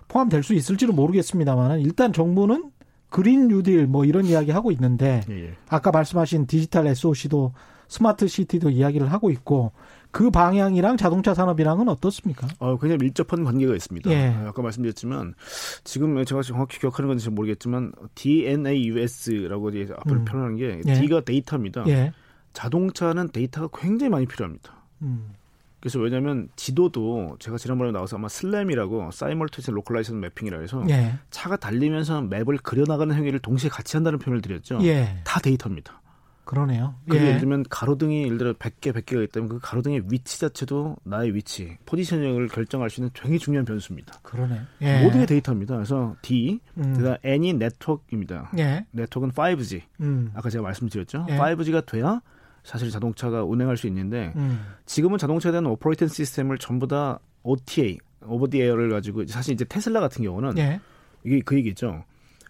포함될 수 있을지는 모르겠습니다만 일단 정부는 그린 뉴딜 뭐 이런 이야기 하고 있는데 예, 예. 아까 말씀하신 디지털 SOC도 스마트 시티도 이야기를 하고 있고 그 방향이랑 자동차 산업이랑은 어떻습니까? 어, 굉장히 밀접한 관계가 있습니다. 예. 아까 말씀드렸지만 지금 제가 정확히 기억하는 건지 모르겠지만 DNAUS라고 이제 앞으로 음. 표현하는 게 예. D가 데이터입니다. 예. 자동차는 데이터가 굉장히 많이 필요합니다. 음. 그래서 왜냐하면 지도도 제가 지난번에 나와서 아마 SLAM이라고 simultaneous localization mapping이라 해서 예. 차가 달리면서 map을 그려나가는 행위를 동시에 같이 한다는 표현을 드렸죠. 예. 다 데이터입니다. 그러네요. 그 예. 를 들면 가로등이 예를 들어 100개, 100개가 있다면 그 가로등의 위치 자체도 나의 위치, positioning을 결정할 수 있는 굉장히 중요한 변수입니다. 그러네. 예. 모든 게 데이터입니다. 그래서 D, 음. 그다음 N이 네트워크입니다. 예. 네트워크는 5G. 음. 아까 제가 말씀드렸죠. 예. 5G가 돼야 사실 자동차가 운행할 수 있는데 음. 지금은 자동차에 대한 operating system을 전부 다 OTA, over the air를 가지고 사실 이제 테슬라 같은 경우는 예. 이게 그 얘기죠.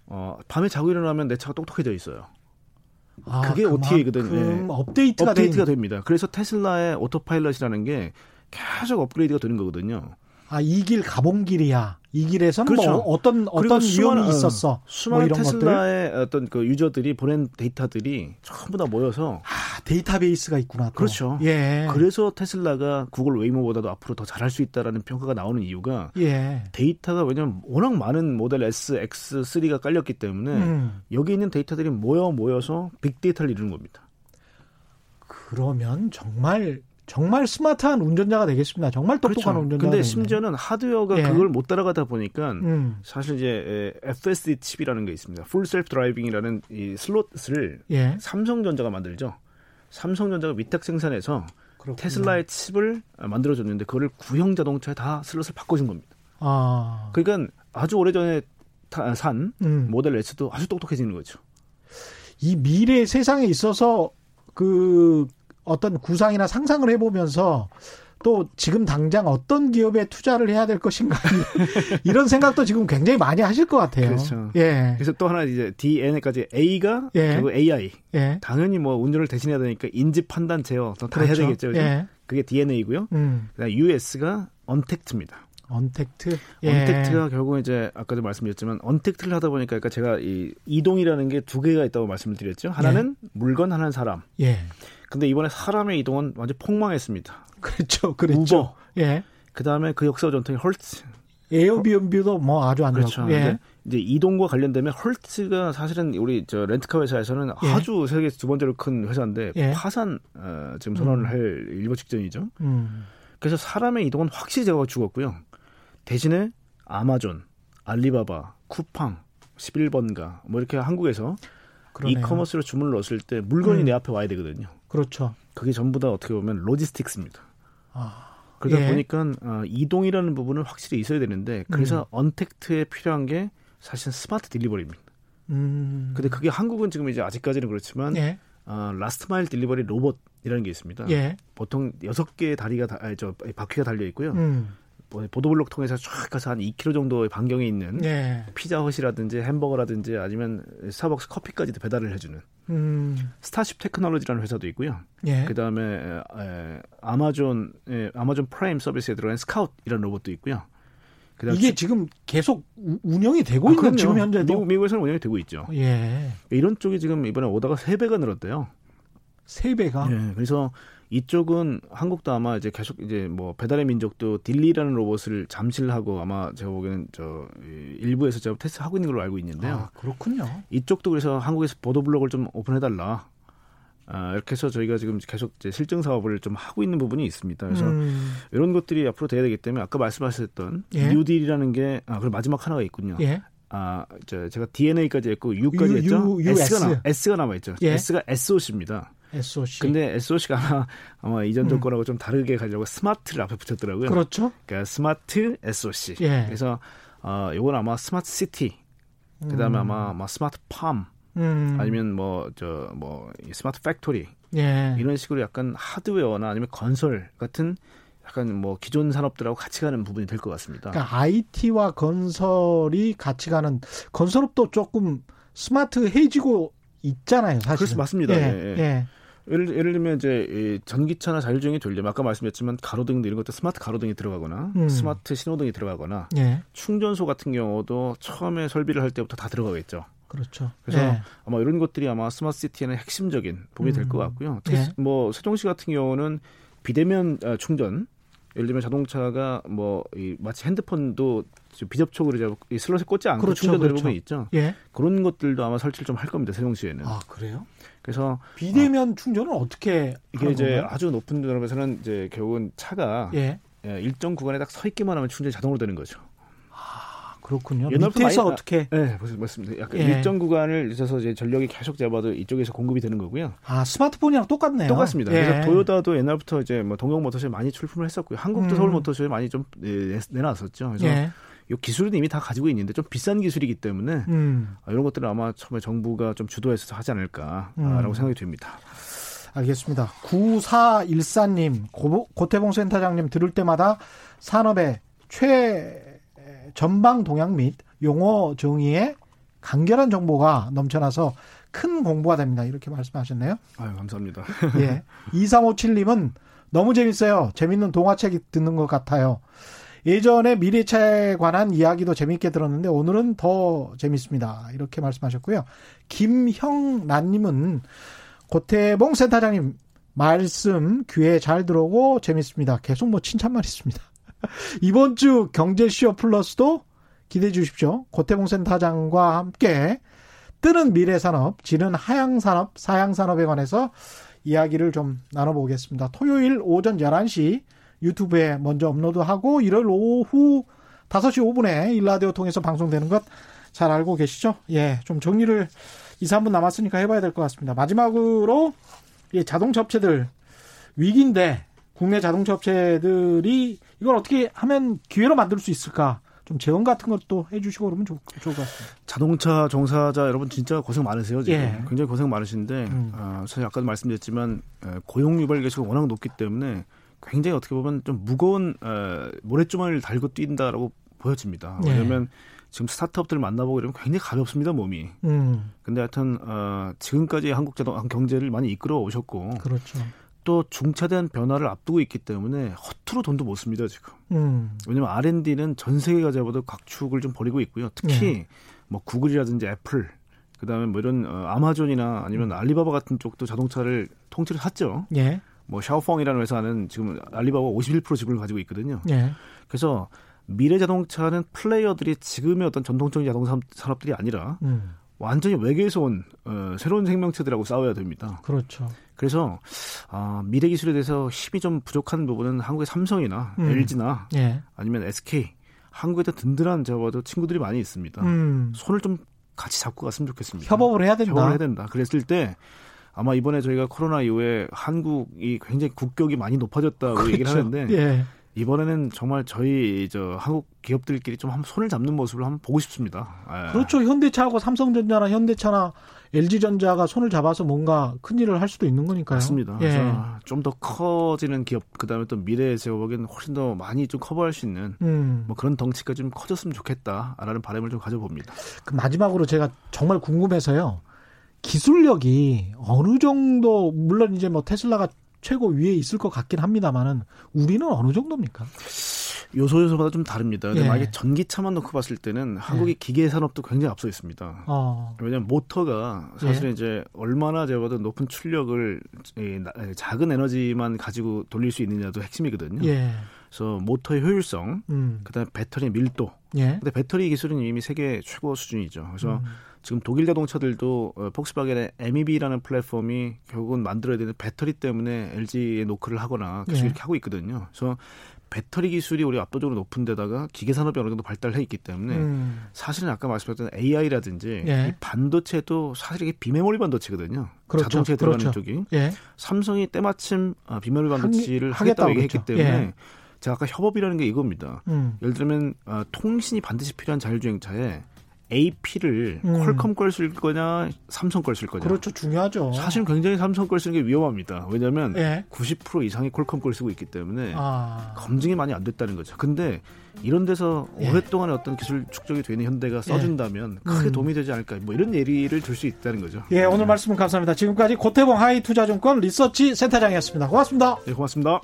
어, 밤에 자고 일어나면 내 차가 똑똑해져 있어요. 아, 그게 OTA거든요. 네. 업데이트가, 업데이트가 됩니다. 그래서 테슬라의 오토파일럿이라는 게 계속 업그레이드가 되는 거거든요. 아, 이 길 가본 길이야. 이 길에서는 뭐 그렇죠. 뭐 어떤 어떤 위험이 어, 있었어. 수많은 뭐 테슬라의 것들? 어떤 그 user들이 보낸 데이터들이 전부 다 모여서 아, 데이터베이스가 있구나. 또. 그렇죠. 예. 그래서 테슬라가 구글 웨이모보다도 앞으로 더 잘할 수 있다라는 평가가 나오는 이유가 예. 데이터가 왜냐면 워낙 많은 모델 S, X, 3가 깔렸기 때문에 음. 여기 있는 데이터들이 모여 모여서 빅데이터를 이루는 겁니다. 그러면 정말 정말 스마트한 운전자가 되겠습니다. 정말 똑똑한 그렇죠. 운전자. 근데 심지어는 하드웨어가 예. 그걸 못 따라가다 보니까 음. 사실 이제 FSD 칩이라는 게 있습니다. full self driving이라는 이 슬롯을 예. 삼성전자가 만들죠. 삼성전자가 위탁 생산해서 그렇구나. 테슬라의 칩을 만들어 줬는데 그거를 구형 자동차에 다 슬롯을 바꿔준 겁니다. 아. 그러니까 아주 오래전에 산 음. 모델 S도 아주 똑똑해지는 거죠. 이 미래 세상에 있어서 그 어떤 구상이나 상상을 해보면서 또 지금 당장 어떤 기업에 투자를 해야 될 것인가 <laughs> 이런 생각도 지금 굉장히 많이 하실 것 같아요. 그렇죠. 예. 그래서 또 하나 이제 DNA까지 A가 예. 결국 AI. 예. 당연히 뭐 운전을 대신해야 되니까 인지 판단 제어 다 그렇죠. 해야 되겠죠. 그죠? 예. 그게 DNA고요. 음. 그다음 US가 언택트입니다. 언택트. 예. 언택트가 결국 이제 아까도 말씀드렸지만 언택트를 하다 보니까 그러니까 제가 이 이동이라는 게 두 개가 있다고 말씀을 드렸죠. 하나는 예. 물건, 하나는 사람. 예. 근데 이번에 사람의 이동은 완전 폭망했습니다. <laughs> 그렇죠. 그렇죠. 우버. 예. 그 다음에 그 역사 전통이 헐츠. 에어비앤비도 뭐 아주 안 그렇죠. 예. 이제 이동과 관련되면 헐츠가 사실은 우리 저 렌트카 회사에서는 예. 아주 세계 두 번째로 큰 회사인데 예. 파산 어, 지금 선언을 음. 할 일보 직전이죠. 음. 그래서 사람의 이동은 확실히 제가 죽었고요. 대신에 아마존, 알리바바, 쿠팡, 11번가 뭐 이렇게 한국에서 그러네요. e-commerce로 주문을 넣었을 때 물건이 음. 내 앞에 와야 되거든요. 그렇죠. 그게 전부 다 어떻게 보면 logistics입니다. 아, 그러다 예. 보니까 어, 이동이라는 부분은 확실히 있어야 되는데 그래서 음. 언택트에 필요한 게 사실 smart delivery입니다. 음. 근데 그게 한국은 지금 이제 아직까지는 그렇지만 예. 어, last mile delivery 로봇이라는 게 있습니다. 예. 보통 여섯 개의 다리가 다, 아니, 저 바퀴가 달려 있고요. 음. 뭐 보도블록 통해서 쫙 가서 한 2km 정도의 반경에 있는 예. 피자헛이라든지 햄버거라든지 아니면 스타벅스 커피까지도 배달을 해주는 음. 스타쉽 테크놀로지라는 회사도 있고요. 예. 그 다음에 아마존 에, 아마존 프라임 서비스에 들어간 스카웃이라는 로봇도 있고요. 이게 지금 계속 운영이 되고 아, 있는 그럼요. 지금 현재도 미국, 미국 에서는 운영이 되고 있죠. 예. 이런 쪽이 지금 이번에 오다가 3 배가 늘었대요. 3 배가? 예. 그래서 이쪽은 한국도 아마 이제 계속 이제 뭐 배달의 민족도 딜리라는 로봇을 잠실 하고 아마 제가 보기에는 저 일부에서 제가 테스트 하고 있는 걸로 알고 있는데요. 아, 그렇군요. 이쪽도 그래서 한국에서 보도 블록을 좀 오픈해달라. 아, 이렇게 해서 저희가 지금 계속 이제 실증 사업을 좀 하고 있는 부분이 있습니다. 그래서 음. 이런 것들이 앞으로 돼야 되기 때문에 아까 말씀하셨던 예. 뉴딜이라는 게 아, 그리고 마지막 하나가 있군요. 예. 아, 저 제가 DNA까지 했고 U까지 U, 했죠. U, S가 남, S가 남아 있죠. 예. S가 SOC입니다. SOC. 근데 SOC가 아마, 아마 이전 정권하고 음. 좀 다르게 가려고 스마트를 앞에 붙였더라고요. 그렇죠. 그러니까 스마트 SOC. 예. 그래서 어, 요건 아마 스마트 시티. 그다음에 음. 아마, 아마 스마트 팜. 음. 아니면 뭐 저뭐 뭐, 스마트 팩토리. 예. 이런 식으로 약간 하드웨어나 아니면 건설 같은 약간 뭐 기존 산업들하고 같이 가는 부분이 될 것 같습니다. 그러니까 IT와 건설이 같이 가는 건설업도 조금 스마트 해지고 있잖아요, 사실. 그렇습 맞습니다. 예, 예. 예. 예를, 예를 들면 이제 전기차나 자율주행이 되려면 아까 말씀드렸지만 가로등 이런 것도 스마트 가로등이 들어가거나 음. 스마트 신호등이 들어가거나 예. 충전소 같은 경우도 처음에 설비를 할 때부터 다 들어가겠죠. 그렇죠. 그래서 예. 아마 이런 것들이 아마 스마트 시티에는 핵심적인 부분이 음. 될것 같고요. 특히 예. 뭐 세종시 같은 경우는 비대면 아, 충전 예를 들면 자동차가 뭐 이 마치 핸드폰도 비접촉으로 이제 슬롯에 꽂지 않고 그렇죠, 충전되는 그렇죠. 부분이 있죠. 예. 그런 것들도 아마 설치를 좀 할 겁니다. 세종시에는. 아 그래요? 그래서 비대면 어, 충전은 어떻게 이게 이제 건가요? 아주 높은 드럼에서는 이제 결국은 차가 예. 예, 일정 구간에 딱 서 있기만 하면 충전이 자동으로 되는 거죠. 아, 그렇군요. 많이, 어떻게? 네, 맞습니다. 약간 예. 일정 구간을 있어서 이제 전력이 계속 잡아도 이쪽에서 공급이 되는 거고요. 아, 스마트폰이랑 똑같네요. 똑같습니다. 예. 그래서 도요타도 옛날부터 이제 뭐 동경 모터쇼에 많이 출품을 했었고요. 한국도 음. 서울 모터쇼에 많이 좀 내, 내놨었죠. 그래서 예. 이 기술은 이미 다 가지고 있는데 좀 비싼 기술이기 때문에 음. 아, 이런 것들은 아마 처음에 정부가 좀 주도해서 하지 않을까라고 음. 생각이 됩니다. 알겠습니다. 9414님, 고태봉 센터장님 들을 때마다 산업의 최 전방 동향 및 용어 정의에 간결한 정보가 넘쳐나서 큰 공부가 됩니다. 이렇게 말씀하셨네요. 아유, 감사합니다. <laughs> 예. 2357님은 너무 재밌어요. 재밌는 동화책 듣는 것 같아요. 예전에 미래차에 관한 이야기도 재밌게 들었는데 오늘은 더 재밌습니다. 이렇게 말씀하셨고요. 김형란님은 고태봉 센터장님 말씀 귀에 잘 들어오고 재밌습니다. 계속 뭐 칭찬만 있습니다. <laughs> 이번 주 경제쇼 플러스도 기대해 주십시오. 고태봉 센터장과 함께 뜨는 미래산업, 지는 하향산업, 사양산업에 관해서 이야기를 좀 나눠보겠습니다. 토요일 오전 11시 유튜브에 먼저 업로드하고 일요일 오후 5시 5분에 일라디오 통해서 방송되는 것 잘 알고 계시죠? 예, 좀 정리를 2, 3분 남았으니까 해봐야 될 것 같습니다. 마지막으로 예, 자동차 업체들 위기인데 국내 자동차 업체들이 이걸 어떻게 하면 기회로 만들 수 있을까? 좀 재원 같은 것도 해주시고 그러면 좋, 좋을 것 같습니다. 자동차 종사자 여러분 진짜 고생 많으세요 지금 예. 굉장히 고생 많으신데 음. 어, 사실 아까도 말씀드렸지만 고용 유발 계수가 워낙 높기 때문에 굉장히 어떻게 보면 좀 무거운 어, 모래주머니를 달고 뛴다라고 보여집니다. 네. 왜냐하면 지금 스타트업들 만나보고 이러면 굉장히 가볍습니다 몸이. 음. 근데 하여튼 어, 지금까지 한국 자동 경제를 많이 이끌어 오셨고. 그렇죠. 또 중차대한 변화를 앞두고 있기 때문에 허투루 돈도 못 씁니다 지금. 음. 왜냐하면 R&D는 전 세계가 잡아도 각축을 좀 벌이고 있고요. 특히 네. 뭐 구글이라든지 애플, 그다음에 뭐 이런 어, 아마존이나 아니면 알리바바 같은 쪽도 자동차를 통째로 샀죠. 예. 뭐 샤오펑이라는 회사는 지금 알리바바 51% 지분을 가지고 있거든요. 예. 그래서 미래 자동차는 플레이어들이 지금의 어떤 전통적인 자동차 산업들이 아니라 음. 완전히 외계에서 온 어, 새로운 생명체들하고 싸워야 됩니다. 그렇죠. 그래서 어, 미래 기술에 대해서 힘이 좀 부족한 부분은 한국의 삼성이나 음. LG나 예. 아니면 SK 한국에도 든든한 저와도 친구들이 많이 있습니다. 음. 손을 좀 같이 잡고 갔으면 좋겠습니다. 협업을 해야 된다. 협업을 해야 된다. 그랬을 때 아마 이번에 저희가 코로나 이후에 한국이 굉장히 국격이 많이 높아졌다고 그렇죠. 얘기를 하는데 예. 이번에는 정말 저희 저 한국 기업들끼리 좀 한번 손을 잡는 모습을 한번 보고 싶습니다. 예. 그렇죠. 현대차하고 삼성전자나 현대차나 LG전자가 손을 잡아서 뭔가 큰 일을 할 수도 있는 거니까요. 맞습니다. 예. 그래서 좀더 커지는 기업, 그 다음에 또 미래에 제가 보기에는 훨씬 더 많이 좀 커버할 수 있는 음. 뭐 그런 덩치가 좀 커졌으면 좋겠다라는 바람을 좀 가져봅니다. 그 마지막으로 제가 정말 궁금해서요. 기술력이 어느 정도 물론 이제 뭐 테슬라가 최고 위에 있을 것 같긴 합니다만은 우리는 어느 정도입니까? 요소 요소마다 좀 다릅니다. 근데 예. 만약에 전기차만 놓고 봤을 때는 한국의 예. 기계 산업도 굉장히 앞서 있습니다. 어. 왜냐하면 모터가 사실은 예. 이제 얼마나 제가 봐도 높은 출력을 작은 에너지만 가지고 돌릴 수 있느냐도 핵심이거든요. 예. 그래서 모터의 효율성, 음. 그다음에 배터리 밀도. 예. 근데 배터리 기술은 이미 세계 최고 수준이죠. 그래서 음. 지금 독일 자동차들도 어, 폭스바겐의 MEB라는 플랫폼이 결국은 만들어야 되는 배터리 때문에 LG에 노크를 하거나 계속 예. 이렇게 하고 있거든요. 그래서 배터리 기술이 우리 압도적으로 높은 데다가 기계 산업이 어느 정도 발달해 있기 때문에 음. 사실은 아까 말씀드렸던 AI라든지 예. 이 반도체도 사실 이게 비메모리 반도체거든요. 그렇죠. 자동차에 들어가는 그렇죠. 쪽이 예. 삼성이 때마침 아, 비메모리 반도체를 하겠다고 얘기했기 그렇죠. 때문에 예. 제가 아까 협업이라는 게 이겁니다. 음. 예를 들면 어, 통신이 반드시 필요한 자율주행차에 AP를 음. 퀄컴 걸 쓸 거냐, 삼성 걸 쓸 거냐. 그렇죠. 중요하죠. 사실 굉장히 삼성 걸 쓰는 게 위험합니다. 왜냐하면 예. 90% 이상이 퀄컴 걸 쓰고 있기 때문에 아. 검증이 많이 안 됐다는 거죠. 근데 이런 데서 예. 오랫동안의 어떤 기술 축적이 되는 현대가 써준다면 예. 크게 음. 도움이 되지 않을까. 뭐 이런 예리를 들 수 있다는 거죠. 예, 오늘 말씀은 감사합니다. 지금까지 고태봉 하이투자증권 리서치 센터장이었습니다. 고맙습니다. 네, 고맙습니다.